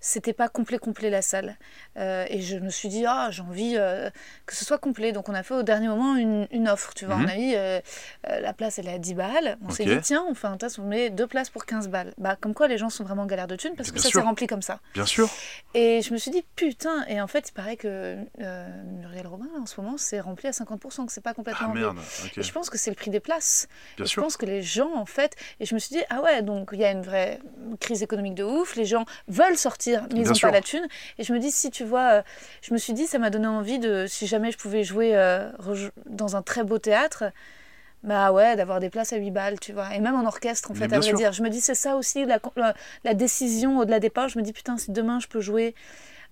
S3: c'était pas complet, complet la salle. Euh, et je me suis dit, ah, j'ai envie euh, que ce soit complet. Donc, on a fait au dernier moment une, une offre, tu vois.
S4: Mhm.
S3: On a dit, euh, la place, elle est à 10 balles. On s'est dit, tiens, on fait un test, on met deux places pour 15 balles. Bah, comme quoi, les gens sont vraiment en galère de thunes parce que
S4: Bien
S3: ça
S4: sûr.
S3: s'est rempli comme ça.
S4: Bien sûr.
S3: Et je me suis dit, putain, et en fait, il paraît que Muriel Robin, en ce moment, c'est rempli à 50%, que c'est pas complètement
S4: Ah merde. ok.
S3: Et je pense que c'est le prix des places.
S4: Bien
S3: Et je
S4: sûr.
S3: pense que les gens, en fait, et je me suis dit, ah ouais, donc il y a une vraie crise économique de ouf, les gens veulent sortir, mais ils n'ont pas la thune. Et je me dis, si tu vois, euh, je me suis dit, ça m'a donné envie de, si jamais je pouvais jouer euh, dans un très beau théâtre, bah ouais, d'avoir des places à 8 balles, tu vois. Et même en orchestre, en
S4: Mais
S3: fait, à vrai
S4: sûr.
S3: dire. Je me dis, c'est ça aussi, la, la, la décision au-delà des départ. Je me dis, putain, si demain je peux jouer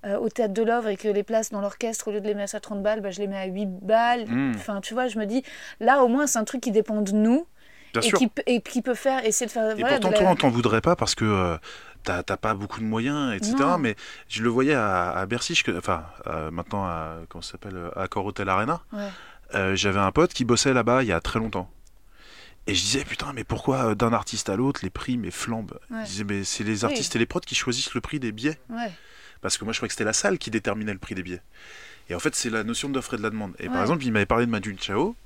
S3: euh, au théâtre de l'œuvre et que les places dans l'orchestre, au lieu de les mettre à 30 balles, bah, je les mets à 8 balles.
S4: Mm.
S3: Enfin, tu vois, je me dis, là, au moins, c'est un truc qui dépend de nous
S4: Bien
S3: et
S4: sûr.
S3: qui, peut- et qui peut faire, essayer de faire.
S4: Et
S3: voilà,
S4: pourtant,
S3: la-
S4: toi, on t'en voudrait pas parce que euh, t'as pas beaucoup de moyens, etc.
S3: Non.
S4: Mais je le voyais à, à Bercy, je- enfin, euh, maintenant, à, comment s'appelle, à Accor Hotel Arena.
S3: Ouais.
S4: Euh, J'avais un pote qui bossait là-bas il y a très longtemps. Et je disais, putain, mais pourquoi euh, d'un artiste à l'autre, les prix, mais flambent
S3: Ouais.
S4: Je disais, mais c'est les artistes et les prods qui choisissent le prix des billets.
S3: Ouais.
S4: Parce que moi, je croyais que c'était la salle qui déterminait le prix des billets. Et en fait, c'est la notion d'offre et de la demande. Et par exemple, il m'avait parlé de Manu Chao.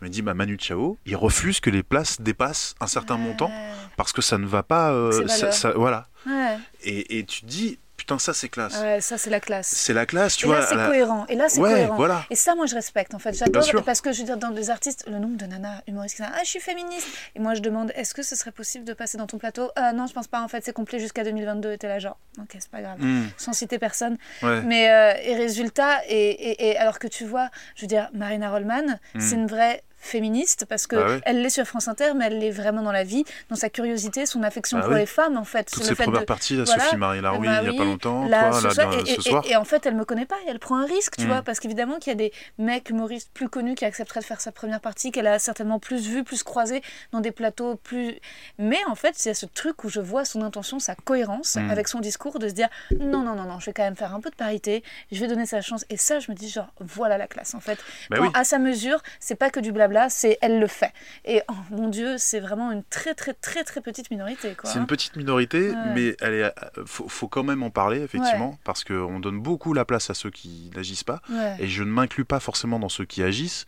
S4: Il m'a dit, bah, Manu Chao, il refuse que les places dépassent un certain montant parce que ça ne va pas. euh, ça- ça- voilà.
S3: Ouais.
S4: Et, et tu te dis, putain, ça c'est classe.
S3: Ouais, ça, c'est la classe.
S4: C'est la classe, tu
S3: et
S4: vois.
S3: là, c'est
S4: la-
S3: cohérent. Et là, c'est
S4: Ouais,
S3: cohérent.
S4: voilà.
S3: Et ça, moi, je respecte, en fait. J'adore, parce que, je veux dire, dans les artistes, le nombre de nanas humoristes qui disent Ah, je suis féministe. Et moi, je demande Est-ce que ce serait possible de passer dans ton plateau? Ah, Non, je pense pas, en fait, c'est complet jusqu'à 2022. Et t'es là, genre, ok, c'est pas grave.
S4: Hmm,
S3: Sans citer personne.
S4: ouais.
S3: Mais, euh, et résultat, et, et- alors que tu vois, je veux dire, Marina Rollman, c'est une vraie féministe parce que
S4: ouais.
S3: elle l'est sur France Inter mais elle l'est vraiment dans la vie dans sa curiosité son affection
S4: Bah
S3: pour
S4: oui.
S3: les femmes en fait
S4: Toutes
S3: fait
S4: premières
S3: de-
S4: parties, là,
S3: voilà.
S4: Sophie-Marie Laroui,
S3: Bah
S4: il y a pas longtemps, toi,
S3: ce
S4: là,
S3: soir, et,
S4: ce
S3: et-
S4: soir.
S3: et en fait elle me connaît pas et elle prend un risque tu
S4: Mm.
S3: vois parce qu'évidemment qu'il y a des mecs humoristes plus connus qui accepteraient de faire sa première partie qu'elle a certainement plus vu plus croisé dans des plateaux plus mais en fait c'est ce truc où je vois son intention sa cohérence
S4: Mm.
S3: avec son discours de se dire non non non non je vais quand même faire un peu de parité je vais donner sa chance et ça je me dis genre voilà la classe en fait
S4: Bah
S3: Quand
S4: oui.
S3: à sa mesure c'est pas que du blabla c'est elle le fait et oh, mon dieu c'est vraiment une très très très très petite minorité
S4: C'est une petite minorité,
S3: Ouais.
S4: mais elle est, euh, faut, faut quand même en parler, effectivement, parce qu'on donne beaucoup la place à ceux qui n'agissent pas.
S3: Ouais.
S4: Et je ne m'inclus pas forcément dans ceux qui agissent.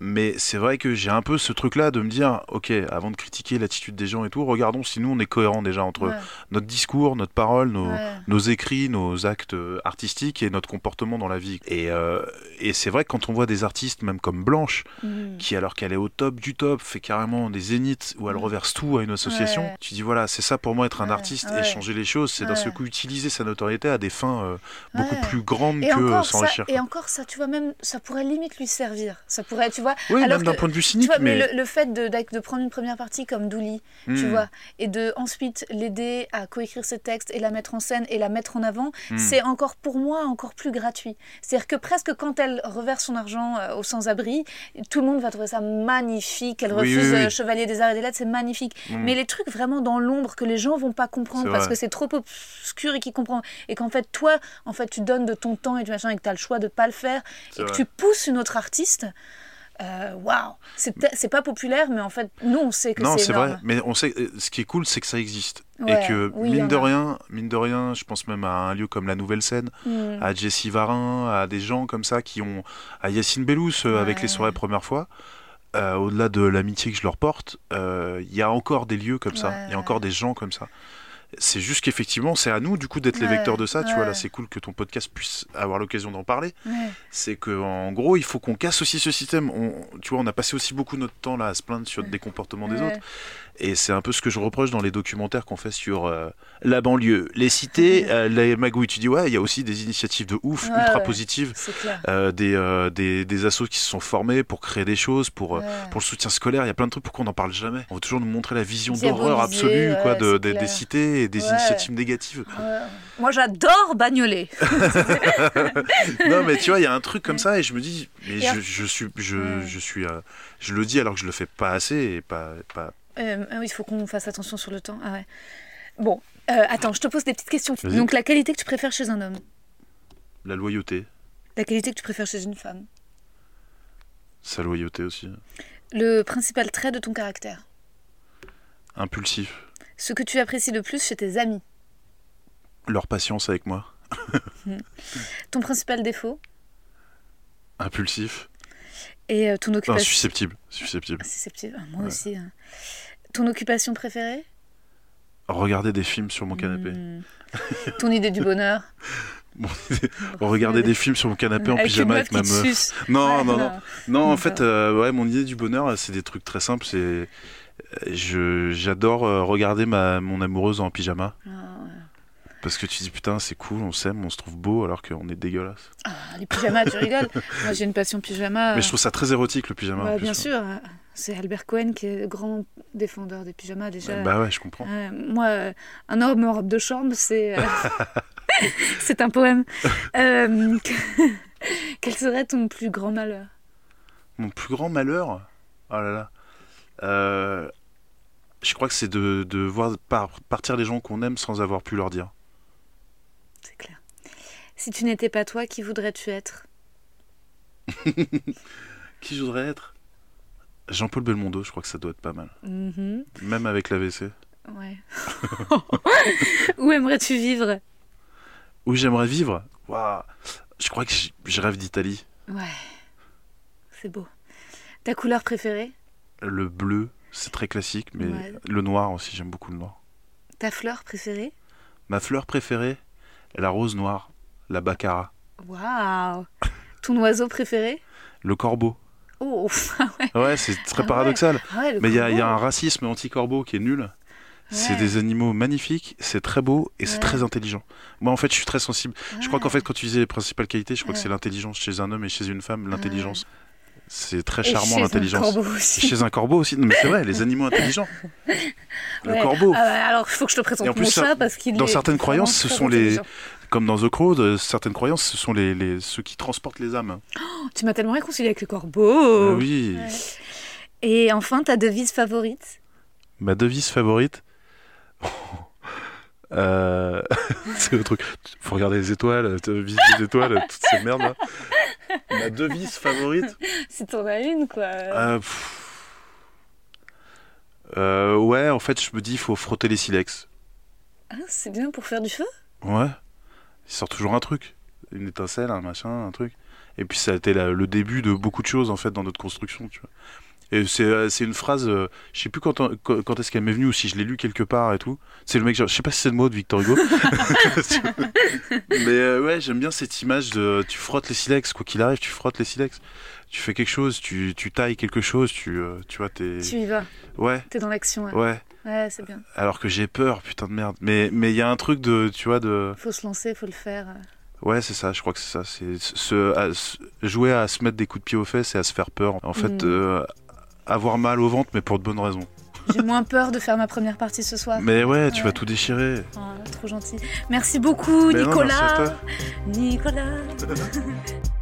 S4: Mais c'est vrai que j'ai un peu ce truc-là de me dire, ok, avant de critiquer l'attitude des gens et tout, regardons si nous on est cohérent déjà entre
S3: Ouais.
S4: notre discours, notre parole, nos,
S3: Ouais.
S4: nos écrits, nos actes euh, artistiques et notre comportement dans la vie. Et, euh, et c'est vrai que quand on voit des artistes, même comme Blanche,
S3: Mhm.
S4: qui alors qu'elle est au top du top, fait carrément des zéniths où elle reverse tout à une association,
S3: Ouais.
S4: tu dis voilà, c'est ça pour moi être un artiste et changer les choses, c'est d'un seul coup utiliser sa notoriété à des fins euh, beaucoup plus grandes
S3: Et
S4: que s'enrichir.
S3: et encore ça, tu vois, même ça pourrait limite lui servir. Ça pourrait, tu vois.
S4: Oui,
S3: Alors
S4: même d'un point de vue
S3: Tu
S4: cynique,
S3: vois, mais,
S4: mais.
S3: le, le fait de, prendre une première partie comme Douli, tu
S4: Hmm.
S3: vois, et de ensuite l'aider à coécrire ses textes et la mettre en scène et la mettre en avant,
S4: Hmm.
S3: c'est encore pour moi encore plus gratuit. C'est-à-dire que presque quand elle reverse son argent euh, aux sans-abri, tout le monde va trouver ça magnifique. Elle
S4: Oui,
S3: refuse
S4: oui, oui.
S3: euh, Chevalier des Arts et des Lettres, c'est magnifique.
S4: Mm.
S3: Mais les trucs vraiment dans l'ombre que les gens vont pas comprendre parce que c'est trop obscur et qu'ils comprennent et qu'en fait toi, en fait, tu donnes de ton temps et du machin et que tu as le choix de pas le faire et que tu pousses une autre artiste. Euh, Waouh, c'est peut- c'est pas populaire, mais en fait, nous on sait que
S4: Non,
S3: c'est
S4: c'est
S3: énorme.
S4: vrai. Mais on sait, euh, ce qui est cool, c'est que ça existe.
S3: Ouais,
S4: et que,
S3: oui,
S4: mine de
S3: a.
S4: rien, mine de rien, je pense même à un lieu comme la Nouvelle Scène,
S3: Mm.
S4: à Jessie Varin, à des gens comme ça qui ont. à Yacine Bellous euh, avec les soirées première fois. euh, Au-delà de l'amitié que je leur porte, euh, il y a encore des lieux comme ça, il y a encore des gens comme ça. C'est juste qu'effectivement, c'est à nous du coup d'être les vecteurs de ça. Tu vois, là, c'est cool que ton podcast puisse avoir l'occasion d'en parler.
S3: Ouais.
S4: C'est que en gros, il faut qu'on casse aussi ce système. On, tu vois, on a passé aussi beaucoup notre temps là à se plaindre sur des comportements des autres. Et c'est un peu ce que je reproche dans les documentaires qu'on fait sur euh, la banlieue, les cités, euh, les magouilles. Tu dis, ouais, il y a aussi des initiatives de ouf,
S3: Ouais,
S4: ultra
S3: ouais.
S4: positives. Euh, des, euh, des, des assos qui se sont formés pour créer des choses, pour,
S3: Ouais.
S4: pour le soutien scolaire. Il y a plein de trucs pour qu'on n'en parle jamais? On veut toujours nous montrer la vision d'horreur absolue quoi, de, des- des cités et des initiatives négatives.
S3: Moi j'adore bagnoler.
S4: non mais tu vois il y a un truc comme ça et je me dis mais je, suis je, suis je le dis alors que je le fais pas assez et pas pas
S3: Euh, ah oui, il faut qu'on fasse attention sur le temps. Ah ouais. Bon, euh, attends, je te pose des petites questions.
S4: Vas-y.
S3: Donc la qualité que tu préfères chez un homme,
S4: la loyauté
S3: la qualité que tu préfères chez une femme,
S4: sa loyauté aussi
S3: le principal trait de ton caractère,
S4: impulsif
S3: ce que tu apprécies le plus chez tes amis,
S4: leur patience avec moi
S3: ton principal défaut
S4: impulsif
S3: et euh, ton occupation.
S4: susceptible susceptible
S3: Susceptible. Ah, moi
S4: Ouais.
S3: aussi. hein. Ton occupation préférée?
S4: Regarder des films sur mon canapé
S3: Hmm. Ton idée du bonheur?
S4: Bon, regarder des films sur mon canapé en
S3: Avec
S4: pyjama avec ma meuf non
S3: Ouais,
S4: non non non en fait euh, ouais mon idée du bonheur c'est des trucs très simples c'est euh, je j'adore regarder ma mon amoureuse en pyjama
S3: Ah, ouais.
S4: Parce que tu dis putain c'est cool, on s'aime, on se trouve beau alors qu'on est dégueulasse.
S3: Ah, les pyjamas, tu rigoles. Moi j'ai une passion pyjama.
S4: Mais je trouve ça très érotique le pyjama. en
S3: Bah,
S4: plus,
S3: bien
S4: hein.
S3: sûr, hein. c'est Albert Cohen qui est grand défendeur des pyjamas déjà.
S4: Bah ouais, je comprends.
S3: Moi, euh, un homme en robe de chambre, c'est euh, c'est un poème. Euh, quel serait ton plus grand malheur?
S4: Mon plus grand malheur, oh là là, je crois que c'est de, de voir par- partir les gens qu'on aime sans avoir pu leur dire.
S3: C'est clair. Si tu n'étais pas toi, qui voudrais-tu être
S4: Qui je voudrais être? Jean-Paul Belmondo, je crois que ça doit être pas mal.
S3: Mhm,
S4: Même avec l'AVC.
S3: Ouais. Où aimerais-tu vivre?
S4: Où j'aimerais vivre? Waouh Je crois que je rêve d'Italie.
S3: Ouais. C'est beau. Ta couleur préférée?
S4: Le bleu, c'est très classique, mais
S3: Ouais.
S4: le noir aussi, j'aime beaucoup le noir.
S3: Ta fleur préférée?
S4: Ma fleur préférée, la rose noire, la baccara.
S3: Waouh Ton oiseau préféré?
S4: Le corbeau.
S3: Oh ah ouais.
S4: Ouais, c'est très
S3: Ah ouais.
S4: paradoxal.
S3: Ah ouais,
S4: Mais il y, y a un racisme anti-corbeau qui est nul. C'est des animaux magnifiques, c'est très beau et c'est très intelligent. Moi, en fait, je suis très sensible. Je crois qu'en fait, quand tu disais les principales qualités, je crois que c'est l'intelligence chez un homme et chez une femme. L'intelligence, c'est très charmant,
S3: chez un
S4: l'intelligence.
S3: corbeau
S4: Et
S3: aussi.
S4: Chez un corbeau aussi. Non, mais c'est vrai, les animaux intelligents. Le
S3: Ouais.
S4: corbeau.
S3: Ah alors il faut que je te présente
S4: en plus,
S3: mon
S4: ça-
S3: chat parce qu'il
S4: dans
S3: est
S4: certaines croyances, ce sont les-. Comme dans The Crow, de- certaines croyances, ce sont les, les- ceux qui transportent les âmes.
S3: Oh, tu m'as tellement réconcilié avec le corbeau.
S4: Ah oui.
S3: Ouais. Et enfin, ta devise favorite?
S4: Ma devise favorite. Euh, c'est le truc. Faut regarder les étoiles, devise les étoiles, toutes ces merdes là. Ma devise favorite.
S3: Si t'en as une, quoi.
S4: Euh. Euh, ouais, en fait, je me dis, il faut frotter les silex.
S3: Ah, c'est bien pour faire du feu?
S4: Ouais. Il sort toujours un truc. Une étincelle, un machin, un truc. Et puis ça a été la- le début de beaucoup de choses, en fait, dans notre construction, tu vois. Et c'est euh, c'est une phrase, euh, je sais plus quand, quand, quand est-ce qu'elle m'est venue ou si je l'ai lu quelque part et tout. C'est le mec, genre, je sais pas si c'est le mot de Victor Hugo. Mais euh, ouais, j'aime bien cette image de tu frottes les silex, quoi qu'il arrive, tu frottes les silex. Tu fais quelque chose, tu, tu tailles quelque chose, tu, euh, tu vois, t'es.
S3: Tu y vas,
S4: Ouais,
S3: t'es dans l'action. Ouais,
S4: ouais.
S3: Ouais, c'est bien.
S4: Alors que j'ai peur, putain de merde. Mais mais il y a un truc de, tu vois, de.
S3: Faut se lancer, faut le faire.
S4: Ouais, c'est ça, je crois que c'est ça. C'est se, à- se- jouer à se mettre des coups de pied aux fesses et à se faire peur. En fait,
S7: Mm.
S4: euh, avoir mal au ventre, mais pour de bonnes raisons.
S7: J'ai moins peur de faire ma première partie ce soir.
S4: Mais ouais, tu
S7: Ouais.
S4: vas tout déchirer.
S7: Ah, trop gentil. Merci beaucoup,
S4: Mais non,
S7: Nicolas.
S4: merci.
S7: Nicolas.